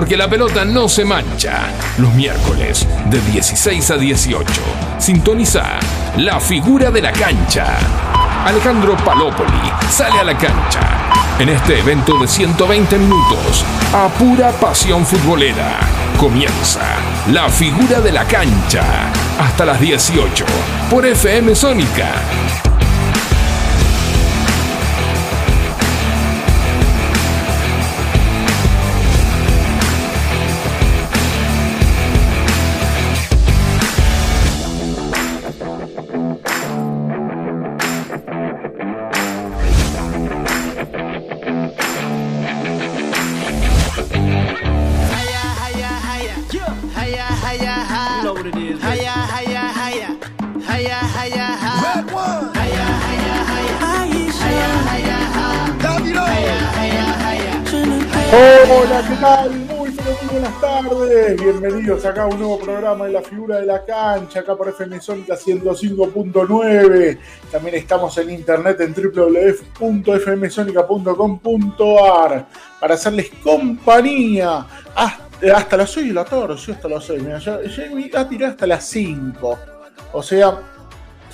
porque la pelota no se mancha. Los miércoles de 16 a 18. Sintoniza la figura de la cancha. Alejandro Palópoli sale a la cancha en este evento de 120 minutos a pura pasión futbolera. Comienza la figura de la cancha hasta las 18 por FM Sónica Hola, ¿qué tal? Muy, pero muy buenas tardes. Bienvenidos acá a un nuevo programa de la figura de la cancha, acá por FM Sónica 105.9. También estamos en internet en www.fmsonica.com.ar para hacerles compañía hasta, las 6 de la tarde, sí, hasta las 6. Mira, ya, ya tiré hasta las 5. O sea,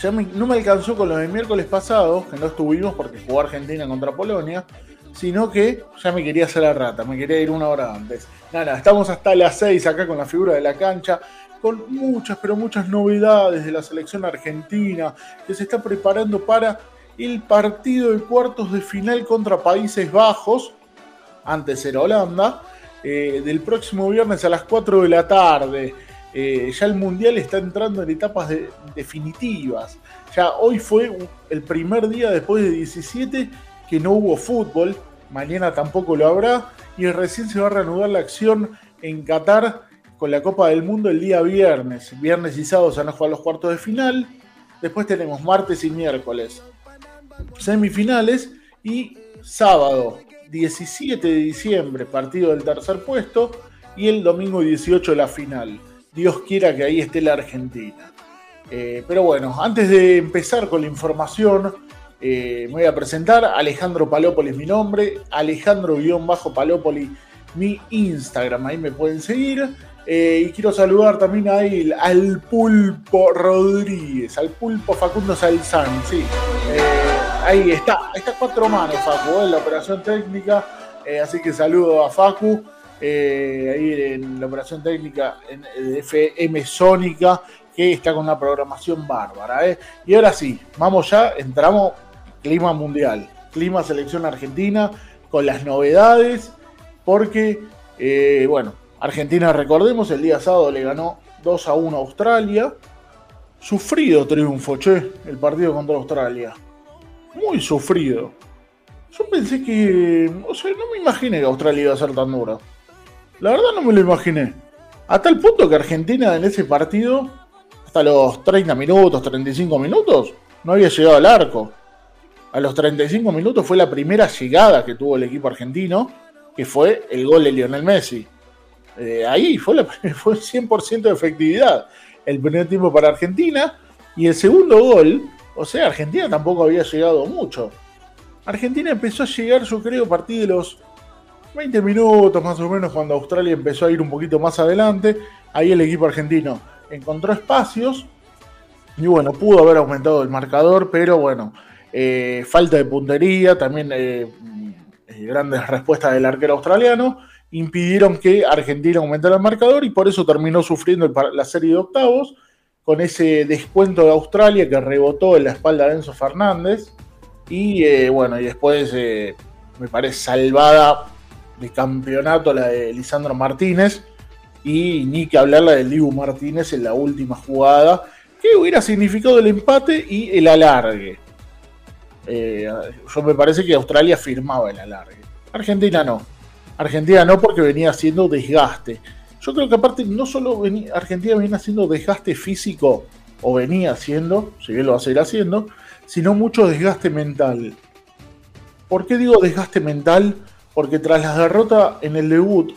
ya no me alcanzó con lo del miércoles pasado, que no estuvimos porque jugó Argentina contra Polonia sino que ya me quería hacer la rata, me quería ir una hora antes. Nada, estamos hasta las 6 acá con la figura de la cancha, con muchas, pero muchas novedades de la selección argentina que se está preparando para el partido de cuartos de final contra Países Bajos, antes era Holanda, eh, del próximo viernes a las 4 de la tarde. Eh, ya el Mundial está entrando en etapas definitivas. Ya hoy fue el primer día después de 17 que no hubo fútbol, mañana tampoco lo habrá, y recién se va a reanudar la acción en Qatar con la Copa del Mundo el día viernes. Viernes y sábado se van a los cuartos de final, después tenemos martes y miércoles semifinales y sábado 17 de diciembre partido del tercer puesto y el domingo 18 la final. Dios quiera que ahí esté la Argentina. Eh, pero bueno, antes de empezar con la información, eh, me voy a presentar, Alejandro Palópolis mi nombre, Alejandro-Palópolis mi Instagram, ahí me pueden seguir. Eh, y quiero saludar también ahí al Pulpo Rodríguez, al Pulpo Facundo Salzán, sí. Eh, ahí está, está cuatro manos Facu, en la operación técnica, así que saludo a Facu. ahí en la operación técnica en, FM Sónica, que está con una programación bárbara. Y ahora sí, vamos ya, entramos clima mundial, clima selección argentina, con las novedades, porque, eh, bueno, Argentina, recordemos, el día sábado le ganó 2 a 1 a Australia. Sufrido triunfo, che, el partido contra Australia. Muy sufrido. Yo pensé que. O sea, no me imaginé que Australia iba a ser tan dura. La verdad no me lo imaginé. A tal punto que Argentina en ese partido, hasta los 30 minutos, 35 minutos, no había llegado al arco a los 35 minutos fue la primera llegada que tuvo el equipo argentino, que fue el gol de Lionel Messi. Eh, ahí fue, fue 100% de efectividad el primer tiempo para Argentina y el segundo gol, o sea, Argentina tampoco había llegado mucho. Argentina empezó a llegar, yo creo, a partir de los 20 minutos más o menos, cuando Australia empezó a ir un poquito más adelante. Ahí el equipo argentino encontró espacios y bueno, pudo haber aumentado el marcador, pero bueno, eh, falta de puntería, también eh, eh, grandes respuestas del arquero australiano, impidieron que Argentina aumentara el marcador y por eso terminó sufriendo la serie de octavos con ese descuento de Australia que rebotó en la espalda de Enzo Fernández. Y bueno, y después me parece salvada de campeonato la de Lisandro Martínez. Y ni que hablar la del Dibu Martínez en la última jugada que hubiera significado el empate y el alargue. Eh, yo me parece que Australia firmaba el alargue. Argentina no. Argentina no porque venía haciendo desgaste. Yo creo que aparte no solo Argentina venía haciendo desgaste físico, o venía haciendo, si bien lo va a seguir haciendo, sino mucho desgaste mental. ¿Por qué digo desgaste mental? Porque tras la derrota en el debut,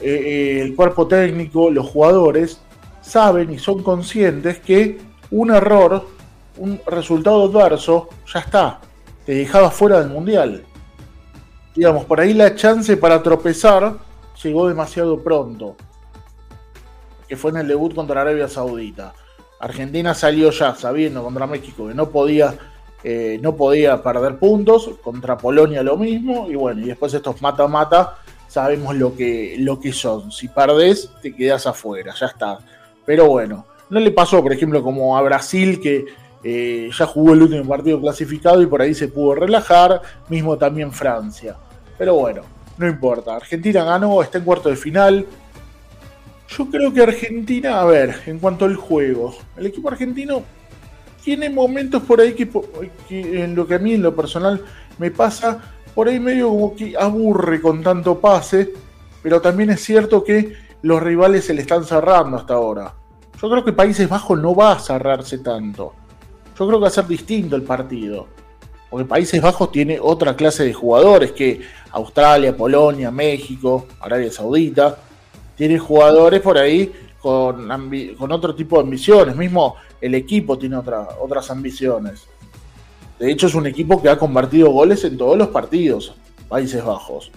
eh, eh, el cuerpo técnico, los jugadores, saben y son conscientes que un error un resultado adverso, ya está, te dejaba fuera del mundial. Digamos, por ahí la chance para tropezar llegó demasiado pronto, que fue en el debut contra Arabia Saudita. Argentina salió ya sabiendo contra México que no podía, eh, no podía perder puntos, contra Polonia lo mismo, y bueno, y después estos mata-mata sabemos lo que, lo que son. Si perdés, te quedas afuera, ya está. Pero bueno, no le pasó, por ejemplo, como a Brasil, que eh, ya jugó el último partido clasificado y por ahí se pudo relajar, mismo también Francia. Pero bueno, no importa. Argentina ganó, está en cuarto de final. Yo creo que Argentina, a ver, en cuanto al juego, el equipo argentino tiene momentos por ahí que, en lo que a mí en lo personal me pasa, por ahí medio como que aburre con tanto pase, pero también es cierto que los rivales se le están cerrando hasta ahora. Yo creo que Países Bajos no va a cerrarse tanto. Yo creo que va a ser distinto el partido. Porque Países Bajos tiene otra clase de jugadores que Australia, Polonia, México, Arabia Saudita. Tiene jugadores por ahí con, con otro tipo de ambiciones. Mismo el equipo tiene otras ambiciones. De hecho, es un equipo que ha convertido goles en todos los partidos, Países Bajos.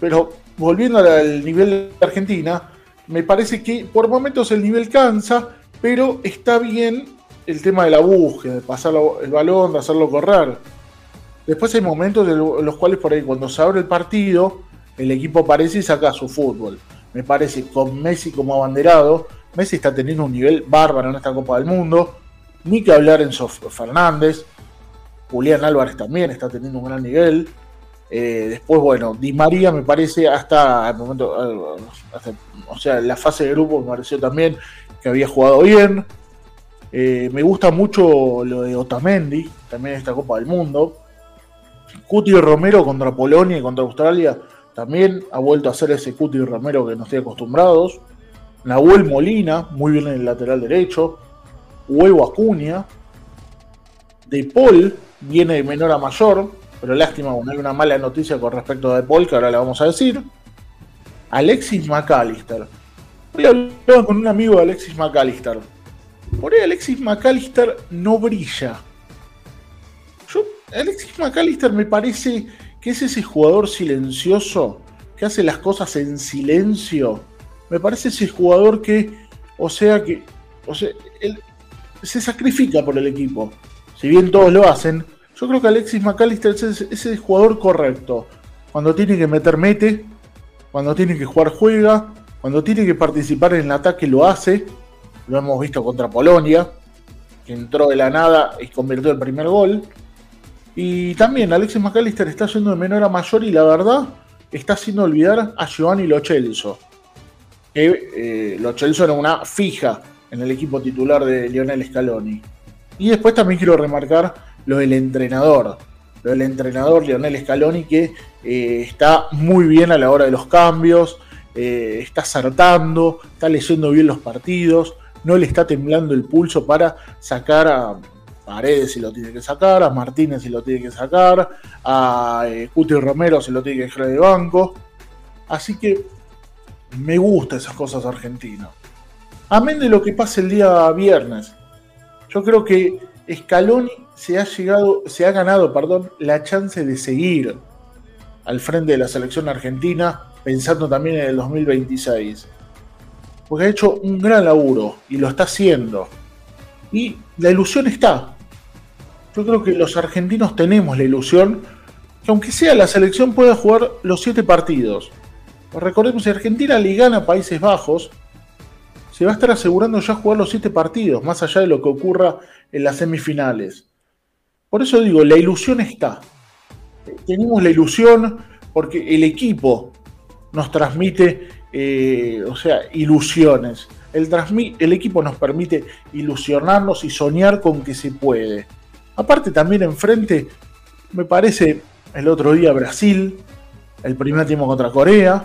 Pero volviendo al nivel de Argentina, me parece que por momentos el nivel cansa, pero está bien el tema de la búsqueda, de pasar el balón, de hacerlo correr. Después hay momentos en los cuales por ahí cuando se abre el partido, el equipo aparece y saca su fútbol. Me parece con Messi como abanderado, Messi está teniendo un nivel bárbaro en esta Copa del Mundo. Ni que hablar en Fernández. Julián Álvarez también está teniendo un gran nivel. Eh, después, bueno, Di María me parece hasta el momento, eh, o sea, la fase de grupo me pareció también que había jugado bien. Eh, me gusta mucho lo de Otamendi, también esta Copa del Mundo. Cuti Romero contra Polonia y contra Australia también ha vuelto a ser ese Cuti Romero que nos estoy acostumbrados. Nahuel Molina, muy bien en el lateral derecho. Huevo Acuña. De Paul viene de menor a mayor, pero lástima, bueno, hay una mala noticia con respecto a De Paul que ahora le vamos a decir. Alexis McAllister. Hoy hablaba con un amigo de Alexis McAllister por ahí Alexis McAllister no brilla. Yo, Alexis McAllister me parece que es ese jugador silencioso que hace las cosas en silencio. Me parece ese jugador que, o sea, que, o sea, él se sacrifica por el equipo. Si bien todos lo hacen, yo creo que Alexis McAllister es ese jugador correcto. Cuando tiene que meter, mete. Cuando tiene que jugar, juega. Cuando tiene que participar en el ataque, lo hace lo hemos visto contra Polonia, que entró de la nada y convirtió el primer gol. Y también Alexis McAllister está yendo de menor a mayor y la verdad está haciendo olvidar a Giovanni Lochelso. Que eh, Lochelso era una fija en el equipo titular de Lionel Scaloni. Y después también quiero remarcar lo del entrenador. Lo del entrenador Lionel Scaloni que eh, está muy bien a la hora de los cambios, eh, está acertando, está leyendo bien los partidos no le está temblando el pulso para sacar a Paredes si lo tiene que sacar, a Martínez si lo tiene que sacar, a eh, Cuti Romero si lo tiene que dejar de banco. Así que me gustan esas cosas argentinas. Amén de lo que pasa el día viernes. Yo creo que Scaloni se ha llegado, se ha ganado, perdón, la chance de seguir al frente de la selección argentina, pensando también en el 2026 porque ha hecho un gran laburo y lo está haciendo. Y la ilusión está. Yo creo que los argentinos tenemos la ilusión que aunque sea la selección pueda jugar los siete partidos. recordemos, si Argentina le gana a Países Bajos, se va a estar asegurando ya jugar los siete partidos, más allá de lo que ocurra en las semifinales. Por eso digo, la ilusión está. Tenemos la ilusión porque el equipo nos transmite eh, o sea, ilusiones. El, el equipo nos permite ilusionarnos y soñar con que se puede. Aparte también enfrente, me parece el otro día Brasil, el primer tiempo contra Corea,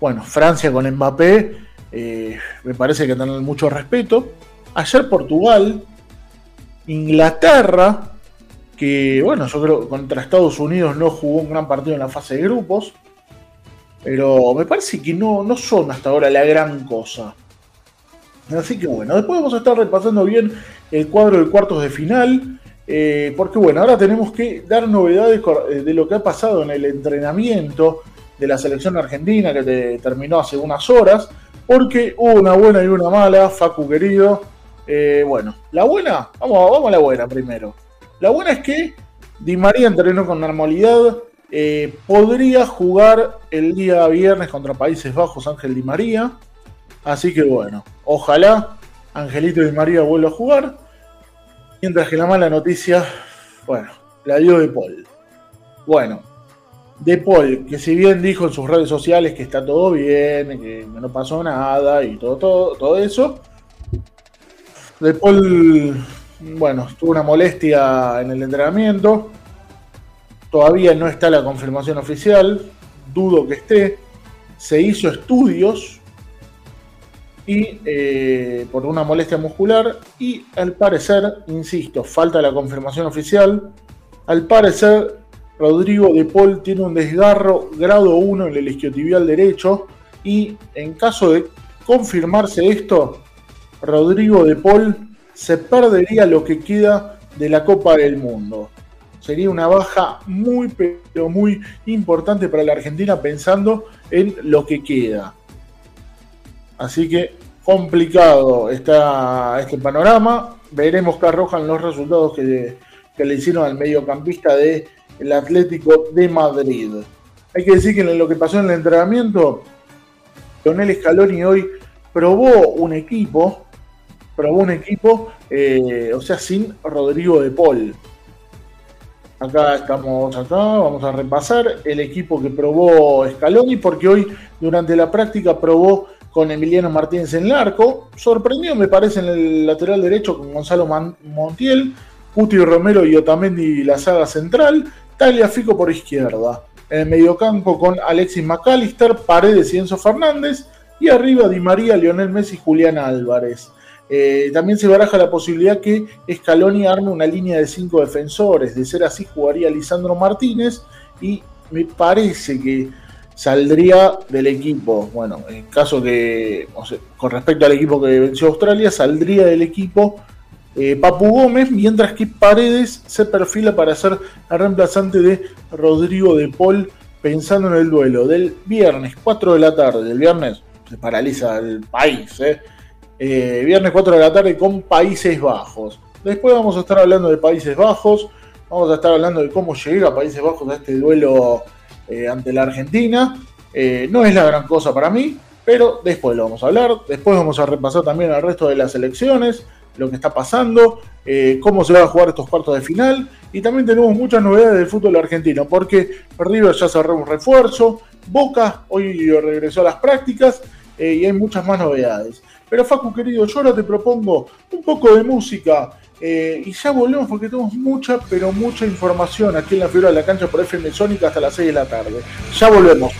bueno, Francia con Mbappé, eh, me parece que tener mucho respeto. Ayer Portugal, Inglaterra, que bueno, yo creo que contra Estados Unidos no jugó un gran partido en la fase de grupos. Pero me parece que no, no son hasta ahora la gran cosa. Así que bueno, después vamos a estar repasando bien el cuadro de cuartos de final. Eh, porque bueno, ahora tenemos que dar novedades eh, de lo que ha pasado en el entrenamiento. de la selección argentina que terminó hace unas horas, porque hubo una buena y una mala, Facu querido. Eh, bueno, la buena, vamos, vamos a la buena primero. La buena es que Di María entrenó con normalidad, eh, podría jugar el día viernes contra Países Bajos Ángel Di María, así que bueno, ojalá Angelito Di María vuelva a jugar, mientras que la mala noticia, bueno, la dio De Paul. Bueno, De Paul, que si bien dijo en sus redes sociales que está todo bien, que no pasó nada y todo, todo, todo eso, De Paul, bueno, tuvo una molestia en el entrenamiento. Todavía no está la confirmación oficial, dudo que esté. Se hizo estudios y eh, por una molestia muscular y al parecer, insisto, falta la confirmación oficial. Al parecer, Rodrigo de Paul tiene un desgarro grado 1 en el isquiotibial derecho y en caso de confirmarse esto, Rodrigo de Paul se perdería lo que queda de la Copa del Mundo. Sería una baja muy, pero muy importante para la Argentina pensando en lo que queda. Así que complicado está este panorama. Veremos qué arrojan los resultados que, le hicieron al mediocampista del el Atlético de Madrid. Hay que decir que en lo que pasó en el entrenamiento, Leonel Scaloni hoy probó un equipo probó un equipo, eh, o sea, sin Rodrigo de Paul. Acá estamos, acá vamos a repasar el equipo que probó Scaloni, porque hoy durante la práctica probó con Emiliano Martínez en el arco. Sorprendió, me parece, en el lateral derecho con Gonzalo Montiel, Cuti Romero y Otamendi la saga central, Talia Fico por izquierda. En el mediocampo con Alexis McAllister, Paredes y Enzo Fernández. Y arriba Di María, Lionel Messi y Julián Álvarez. Eh, también se baraja la posibilidad que Scaloni arme una línea de cinco defensores. De ser así, jugaría Lisandro Martínez y me parece que saldría del equipo. Bueno, en caso que, con respecto al equipo que venció Australia, saldría del equipo eh, Papu Gómez, mientras que Paredes se perfila para ser el reemplazante de Rodrigo de Paul, pensando en el duelo del viernes 4 de la tarde. El viernes se paraliza el país, ¿eh? Eh, viernes 4 de la tarde con Países Bajos. Después vamos a estar hablando de Países Bajos, vamos a estar hablando de cómo llega Países Bajos a este duelo eh, ante la Argentina. Eh, no es la gran cosa para mí, pero después lo vamos a hablar. Después vamos a repasar también el resto de las elecciones, lo que está pasando, cómo se van a jugar estos cuartos de final. Y también tenemos muchas novedades del fútbol argentino, porque River ya cerró un refuerzo, Boca hoy regresó a las prácticas y hay muchas más novedades. Pero Facu, querido, yo ahora te propongo un poco de música eh, y ya volvemos porque tenemos mucha, pero mucha información aquí en la figura de la cancha por FM Sónica hasta las 6 de la tarde. Ya volvemos.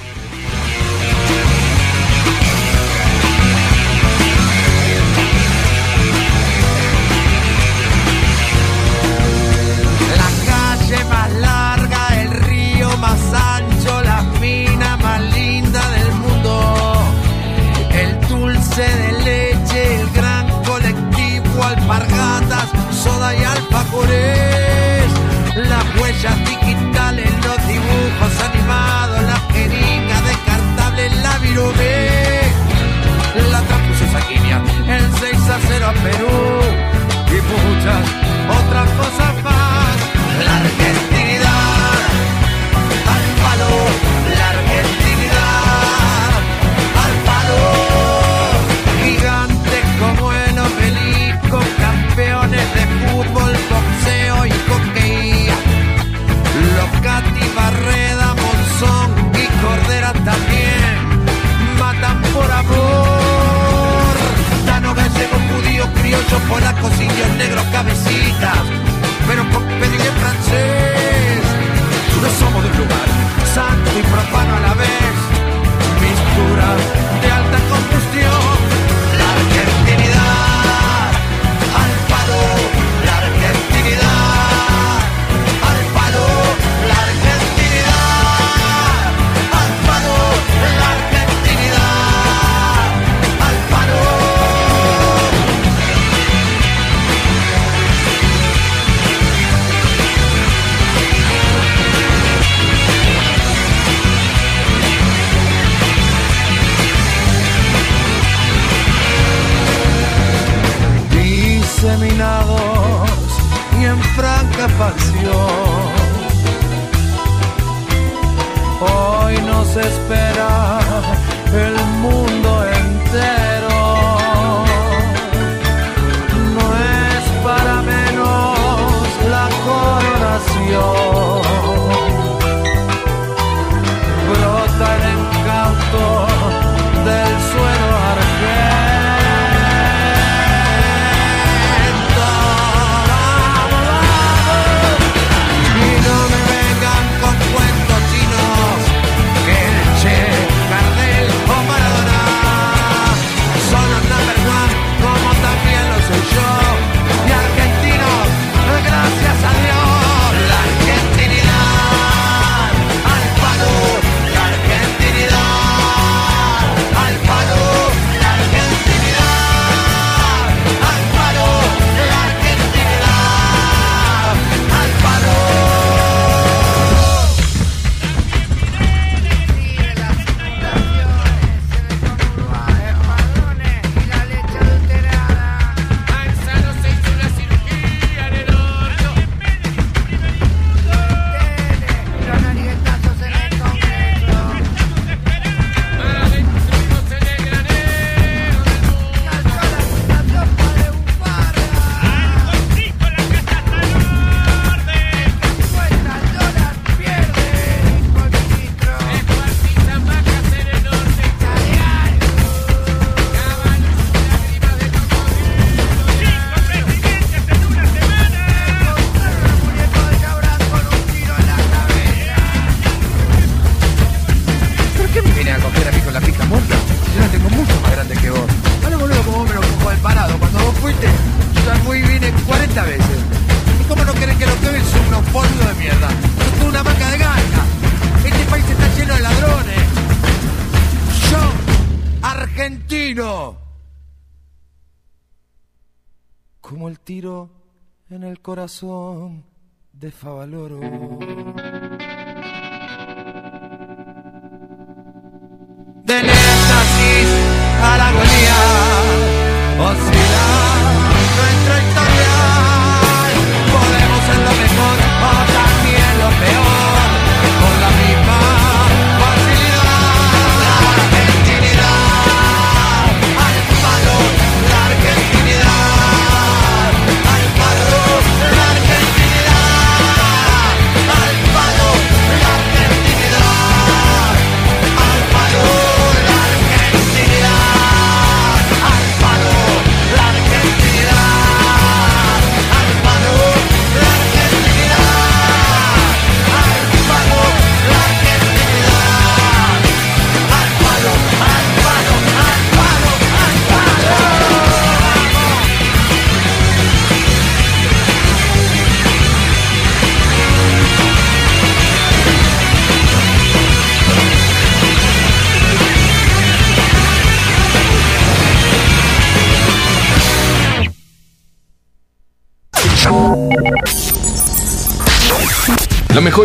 profano a la vez.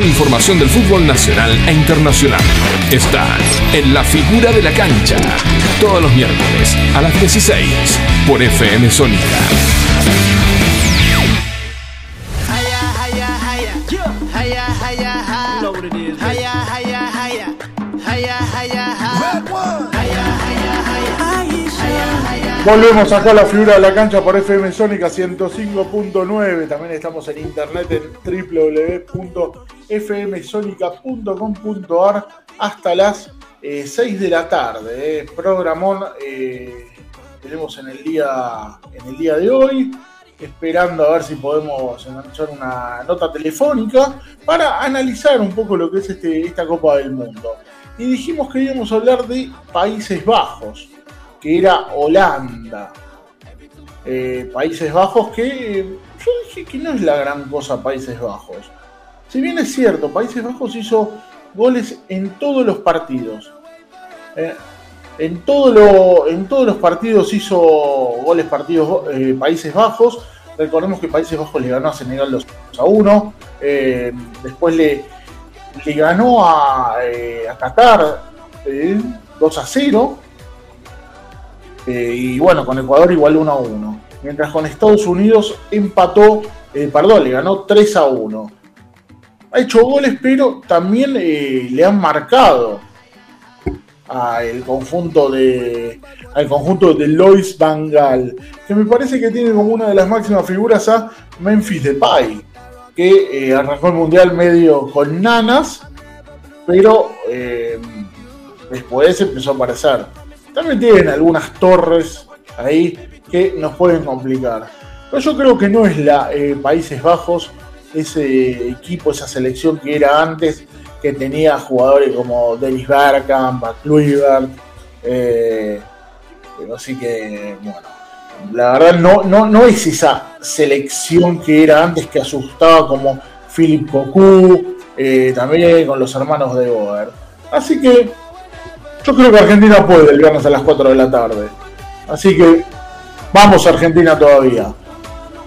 Información del fútbol nacional e internacional está en la figura de la cancha. Todos los miércoles a las 16 por FM Sónica. Volvemos acá a la figura de la cancha por FM Sónica 105.9. También estamos en internet en www.fmsonica.com.ar hasta las 6 de la tarde. eh. Programón eh, tenemos en el día en el día de hoy. Esperando a ver si podemos enganchar una nota telefónica para analizar un poco lo que es este, esta Copa del Mundo. Y dijimos que íbamos a hablar de Países Bajos que era Holanda. Eh, Países Bajos que eh, yo dije que no es la gran cosa Países Bajos. Si bien es cierto, Países Bajos hizo goles en todos los partidos. Eh, en, todo lo- en todos los partidos hizo goles partidos eh, Países Bajos. Recordemos que Países Bajos le ganó a Senegal 2 a 1. Eh, después le, le ganó a, eh, a Qatar eh, 2 a 0. Eh, y bueno, con Ecuador igual 1 a 1. Mientras con Estados Unidos empató eh, perdón, le ganó 3 a 1. Ha hecho goles, pero también eh, le han marcado al conjunto de al conjunto de Lois Van Gaal, que me parece que tiene como una de las máximas figuras a Memphis Depay, que eh, arrancó el mundial medio con nanas, pero eh, después empezó a aparecer. También tienen algunas torres ahí que nos pueden complicar. Pero yo creo que no es la eh, Países Bajos, ese equipo, esa selección que era antes, que tenía jugadores como Dennis Bergkamp, Kluivert, eh, así que, bueno, la verdad no, no, no es esa selección que era antes que asustaba como Philip Cocu, eh, también con los hermanos de Boer. Así que yo creo que Argentina puede el a las 4 de la tarde. Así que vamos a Argentina todavía.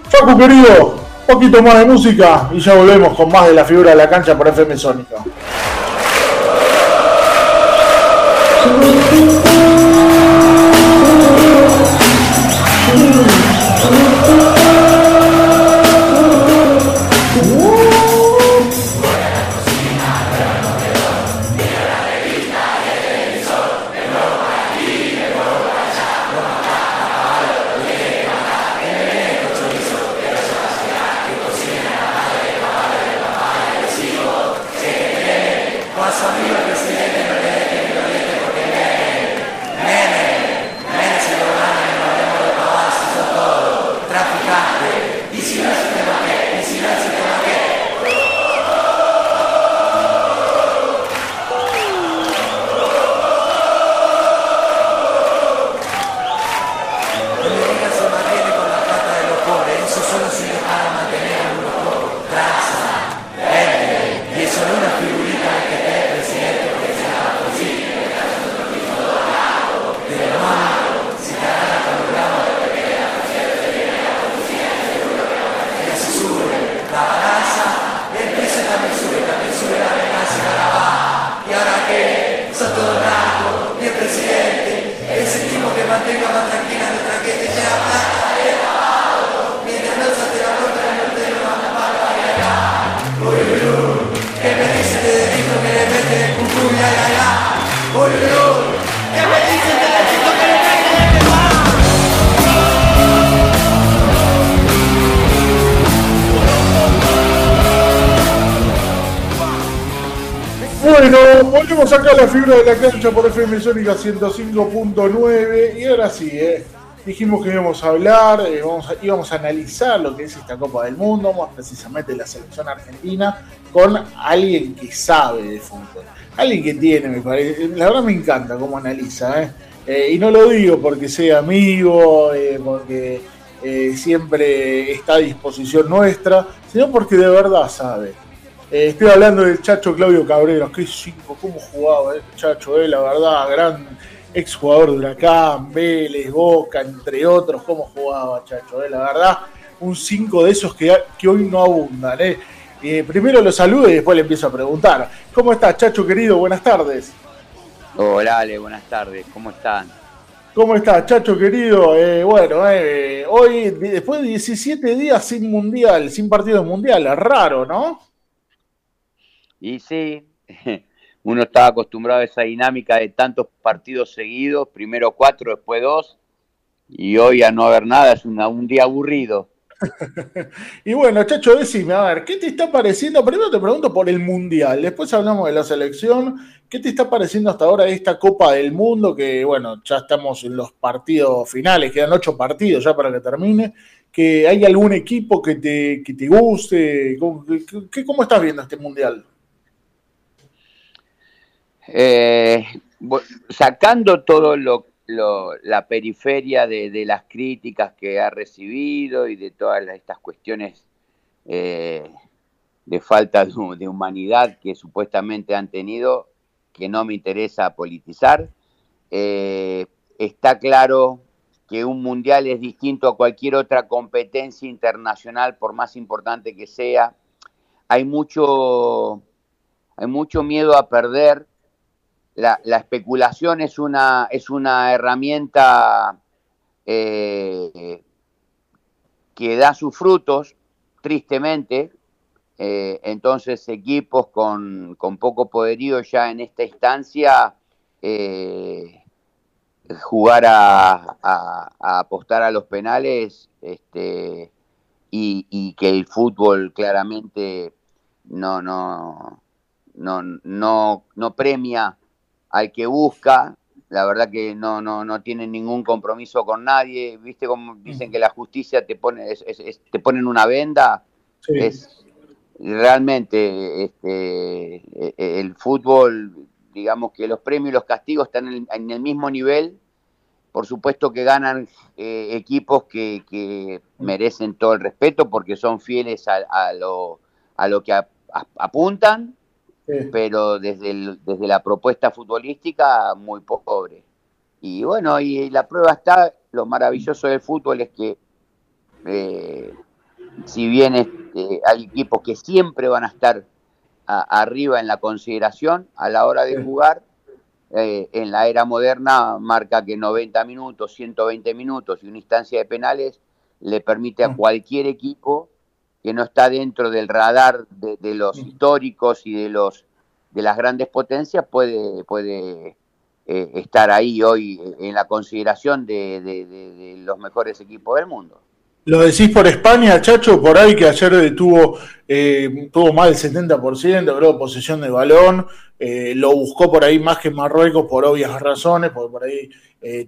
Facu querido, poquito más de música y ya volvemos con más de la figura de la cancha por FM Sónica. La fibra de la cancha por FM Sónica 105.9 y ahora sí, eh, dijimos que íbamos a hablar, eh, vamos a- íbamos a analizar lo que es esta Copa del Mundo, más precisamente la selección argentina, con alguien que sabe de fútbol, alguien que tiene, me parece, la verdad me encanta cómo analiza, eh. Y no lo digo porque sea amigo, porque siempre está a disposición nuestra, sino porque de verdad sabe. Eh, estoy hablando del Chacho Claudio Cabreros, que cinco, cómo jugaba el Chacho, eh, la verdad, gran exjugador de Huracán, Vélez, Boca, entre otros, cómo jugaba Chacho, eh, la verdad, un 5 de esos que, que hoy no abundan. Eh. Eh, primero lo saludo y después le empiezo a preguntar. ¿Cómo estás, Chacho querido? Buenas tardes. Hola Ale, buenas tardes, ¿cómo están? ¿Cómo estás, Chacho querido? Eh, bueno, eh, hoy, después de 17 días sin mundial, sin partido mundial, raro, ¿no? Y sí, uno estaba acostumbrado a esa dinámica de tantos partidos seguidos, primero cuatro, después dos, y hoy a no haber nada es un día aburrido. Y bueno, Chacho, decime, a ver, ¿qué te está pareciendo? Primero te pregunto por el Mundial, después hablamos de la selección. ¿Qué te está pareciendo hasta ahora esta Copa del Mundo? Que bueno, ya estamos en los partidos finales, quedan ocho partidos ya para que termine. ¿Que ¿Hay algún equipo que te, que te guste? ¿Cómo, ¿Cómo estás viendo este Mundial? Eh, sacando todo lo, la periferia de, las críticas que ha recibido y de todas estas cuestiones eh, de falta de humanidad que supuestamente han tenido, que no me interesa politizar, eh, está claro que un mundial es distinto a cualquier otra competencia internacional, por más importante que sea. Hay mucho, hay mucho miedo a perder la, la especulación es una, es una herramienta eh, que da sus frutos, tristemente. Eh, entonces, equipos con, con, poco poderío ya en esta instancia, eh, jugar a, a, apostar a los penales este, y, y, que el fútbol claramente no, no, no, no, no premia al que busca, la verdad que no, no, no tienen ningún compromiso con nadie, viste como dicen que la justicia te pone, te ponen una venda, es realmente este, e, e, el fútbol, digamos que los premios y los castigos están en el, mismo nivel, por supuesto que ganan eh, equipos que, merecen todo el respeto porque son fieles a, lo, a lo que apuntan, pero desde, desde la propuesta futbolística muy pobre. Y bueno, y la prueba está, lo maravilloso del fútbol es que eh, si bien este, hay equipos que siempre van a estar arriba en la consideración a la hora de jugar, eh, en la era moderna marca que 90 minutos, 120 minutos y una instancia de penales le permite a mm. cualquier equipo que no está dentro del radar de, los históricos y de los de las grandes potencias puede puede eh, estar ahí hoy en la consideración de, los mejores equipos del mundo. Lo decís por España, Chacho, por ahí que ayer tuvo, eh, tuvo más del 70%, creo, posesión de balón, eh, lo buscó por ahí más que Marruecos por obvias razones, porque por ahí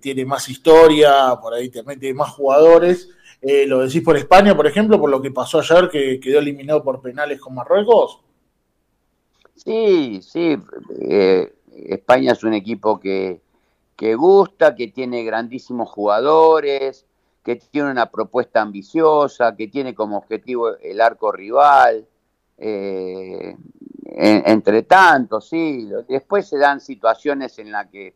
tiene más historia, por ahí también tiene más jugadores. Eh, ¿Lo decís por España, por ejemplo, por lo que pasó ayer, que quedó eliminado por penales con Marruecos? Sí, sí. Eh, España es un equipo que, que gusta, que tiene grandísimos jugadores, que tiene una propuesta ambiciosa, que tiene como objetivo el arco rival. Eh, entre tanto, sí. Después se dan situaciones en las que,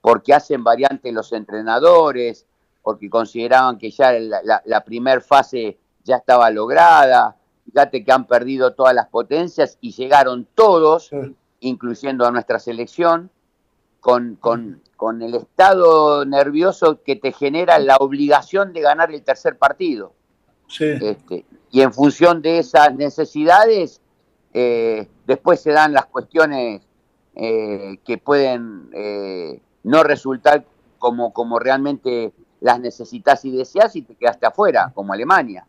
porque hacen variantes los entrenadores, porque consideraban que ya la, la, primera fase ya estaba lograda. Fíjate que han perdido todas las potencias y llegaron todos, incluyendo a nuestra selección, con, con, con, el estado nervioso que te genera la obligación de ganar el tercer partido. Este, y en función de esas necesidades, eh, después se dan las cuestiones eh, que pueden eh, no resultar como, como realmente las necesitas y deseas y te quedaste afuera, como Alemania.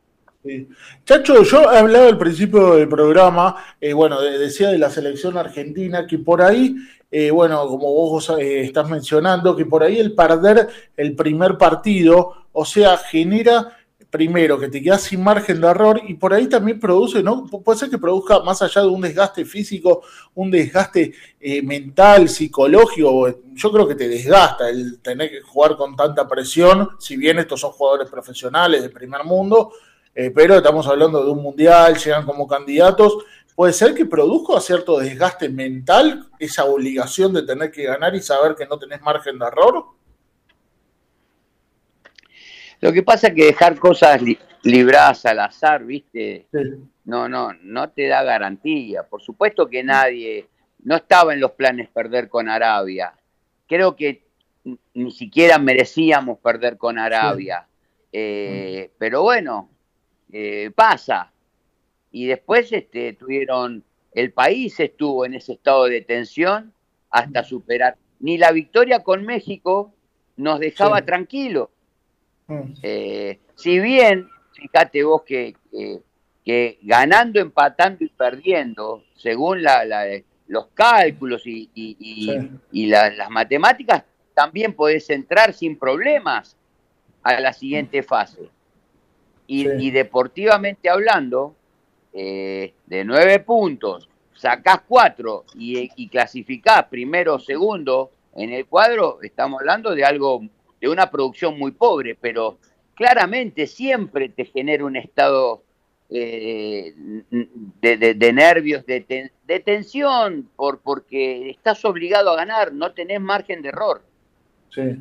Chacho, yo he hablado al principio del programa, eh, bueno, decía de la selección argentina, que por ahí, eh, bueno, como vos eh, estás mencionando, que por ahí el perder el primer partido, o sea, genera primero, que te quedas sin margen de error y por ahí también produce, ¿no? Puede ser que produzca más allá de un desgaste físico, un desgaste eh, mental, psicológico, yo creo que te desgasta el tener que jugar con tanta presión, si bien estos son jugadores profesionales de primer mundo, eh, pero estamos hablando de un mundial, llegan como candidatos, puede ser que produzca cierto desgaste mental, esa obligación de tener que ganar y saber que no tenés margen de error. Lo que pasa es que dejar cosas libradas al azar, ¿viste? No, no, no te da garantía. Por supuesto que nadie, no estaba en los planes perder con Arabia. Creo que ni siquiera merecíamos perder con Arabia. Eh, pero bueno, eh, pasa. Y después este, tuvieron, el país estuvo en ese estado de tensión hasta superar. Ni la victoria con México nos dejaba tranquilos Mm. Eh, si bien, fíjate vos que, que, ganando, empatando y perdiendo, según la, los cálculos y, y, las matemáticas, también podés entrar sin problemas a la siguiente fase. Y, deportivamente hablando, eh, de nueve puntos, sacás cuatro y, y clasificás primero o segundo en el cuadro, estamos hablando de algo de una producción muy pobre, pero claramente siempre te genera un estado eh, de, nervios, de, tensión, por, porque estás obligado a ganar, no tenés margen de error. Sí,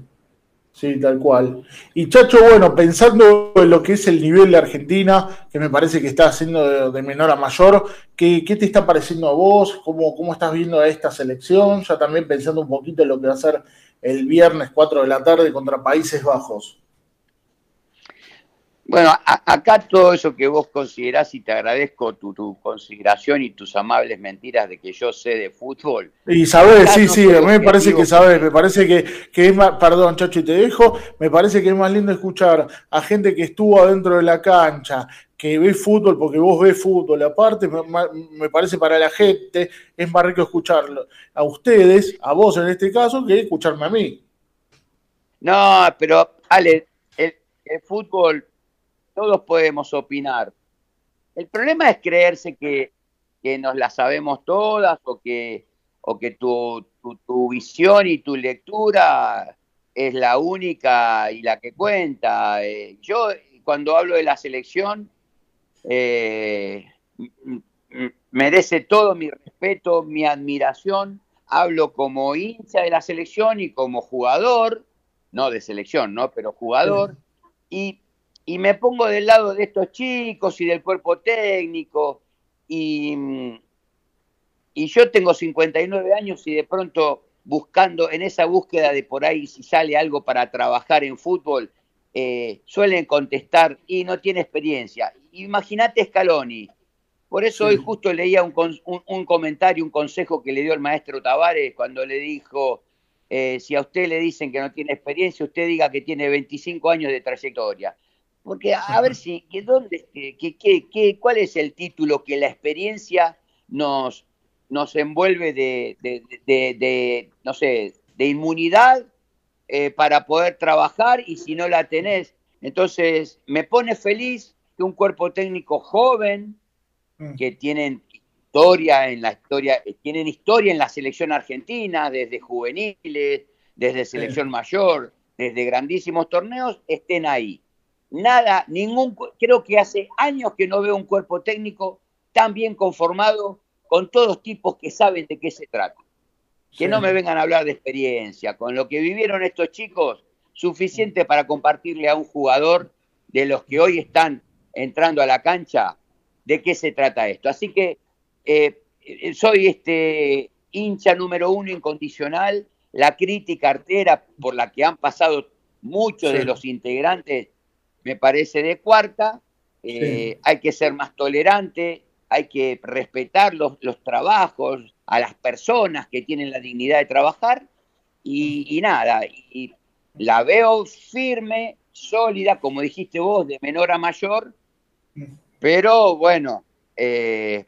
sí, tal cual. Y Chacho, bueno, pensando en lo que es el nivel de Argentina, que me parece que está haciendo de, menor a mayor, ¿qué, ¿qué, te está pareciendo a vos? ¿Cómo, ¿Cómo estás viendo a esta selección? Ya también pensando un poquito en lo que va a ser el viernes 4 de la tarde contra Países Bajos. Bueno, acá todo eso que vos considerás y te agradezco tu, consideración y tus amables mentiras de que yo sé de fútbol. Y sabes, sí, sí, a mí me parece que sabes, me parece que, que, es más, perdón, Chacho, y te dejo, me parece que es más lindo escuchar a gente que estuvo adentro de la cancha, que ve fútbol, porque vos ves fútbol, aparte me, me parece para la gente es más rico escucharlo a ustedes, a vos en este caso, que escucharme a mí. No, pero Ale, el, el fútbol todos podemos opinar. El problema es creerse que, nos la sabemos todas o que, o que tu, tu, visión y tu lectura es la única y la que cuenta. Eh, yo cuando hablo de la selección, eh, merece todo mi respeto, mi admiración. Hablo como hincha de la selección y como jugador, no de selección, ¿no? Pero jugador. Y y me pongo del lado de estos chicos y del cuerpo técnico y, y yo tengo 59 años y de pronto buscando en esa búsqueda de por ahí si sale algo para trabajar en fútbol, eh, suelen contestar y no tiene experiencia. Imagínate Scaloni. Por eso hoy justo leía un, un, comentario, un consejo que le dio el maestro Tavares cuando le dijo, eh, si a usted le dicen que no tiene experiencia, usted diga que tiene 25 años de trayectoria. Porque a ver si, que dónde, que, ¿cuál es el título que la experiencia nos, nos envuelve de, de, no sé, de inmunidad eh, para poder trabajar y si no la tenés? Entonces, me pone feliz que un cuerpo técnico joven, mm. que tienen historia en la historia, eh, tienen historia en la selección argentina, desde juveniles, desde selección mayor, desde grandísimos torneos, estén ahí nada, ningún, creo que hace años que no veo un cuerpo técnico tan bien conformado con todos tipos que saben de qué se trata. Que no me vengan a hablar de experiencia, con lo que vivieron estos chicos, suficiente para compartirle a un jugador de los que hoy están entrando a la cancha de qué se trata esto. Así que eh, soy este hincha número uno incondicional, la crítica artera por la que han pasado muchos de los integrantes me parece de cuarta. Eh, hay que ser más tolerante, hay que respetar los, los, trabajos, a las personas que tienen la dignidad de trabajar y, nada, y la veo firme, sólida, como dijiste vos, de menor a mayor, pero bueno, eh,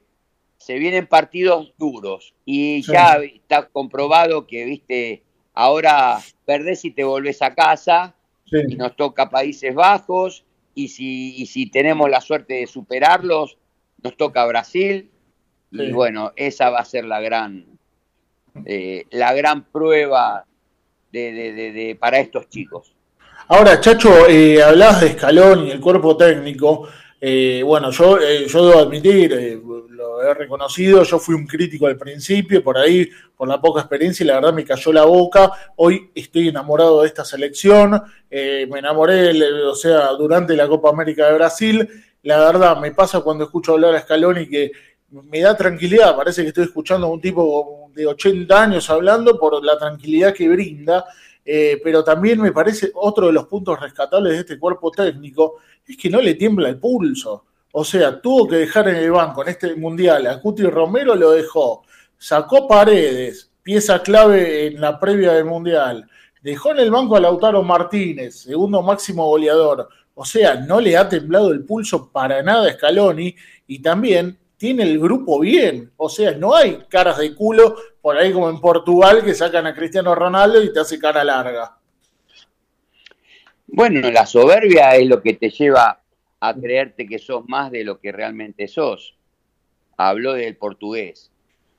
se vienen partidos duros y ya está comprobado que, viste, ahora perdés y te volvés a casa y nos toca Países Bajos, y si, si tenemos la suerte de superarlos, nos toca Brasil, y bueno, esa va a ser la gran, eh, la gran prueba de, para estos chicos. Ahora, Chacho, eh, hablabas de escalón y el cuerpo técnico. Eh, bueno, yo, eh, yo debo admitir, he reconocido, yo fui un crítico al principio, por ahí, por la poca experiencia, y la verdad me cayó la boca. Hoy estoy enamorado de esta selección, me enamoré, o sea, durante la Copa América de Brasil. La verdad, me pasa cuando escucho hablar a Scaloni que me da tranquilidad, parece que estoy escuchando a un tipo de 80 años hablando por la tranquilidad que brinda. pero también me parece otro de los puntos rescatables de este cuerpo técnico es que no le tiembla el pulso. O sea, tuvo que dejar en el banco en este mundial a Cuti Romero, lo dejó. Sacó paredes, pieza clave en la previa del mundial. Dejó en el banco a Lautaro Martínez, segundo máximo goleador. O sea, no le ha temblado el pulso para nada a Scaloni y también tiene el grupo bien. O sea, no hay caras de culo por ahí como en Portugal que sacan a Cristiano Ronaldo y te hace cara larga. Bueno, la soberbia es lo que te lleva a creerte que sos más de lo que realmente sos. Habló del portugués.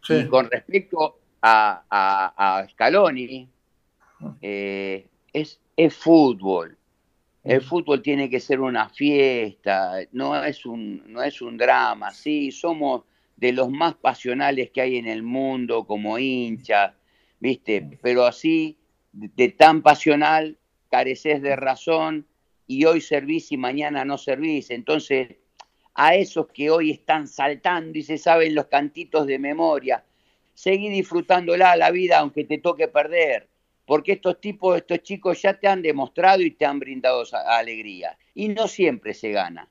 Y con respecto a, a, Scaloni, eh, es, es fútbol. El fútbol tiene que ser una fiesta, no es un, no es un drama. Sí, somos de los más pasionales que hay en el mundo como hinchas, ¿viste? Pero así, de tan pasional, careces de razón y hoy servís y mañana no servís. Entonces, a esos que hoy están saltando y se saben los cantitos de memoria, seguí disfrutándola la vida aunque te toque perder. porque estos tipos, estos chicos ya te han demostrado y te han brindado alegría. Y no siempre se gana.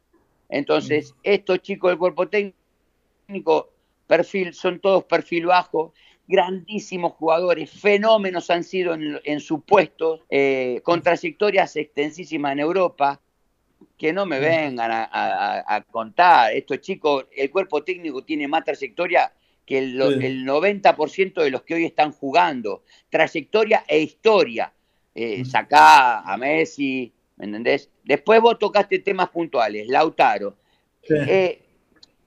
Entonces, estos chicos del cuerpo técnico, perfil, son todos perfil bajo, grandísimos jugadores, fenómenos han sido en, en su puesto, eh, con trayectorias extensísimas en Europa, que no me vengan a, a- a contar. Estos chicos, el cuerpo técnico tiene más trayectoria que el, Sí. el 90% de los que hoy están jugando. Trayectoria e historia. Eh, sacá a Messi, ¿me entendés? Después vos tocaste temas puntuales, Lautaro. Sí. Eh,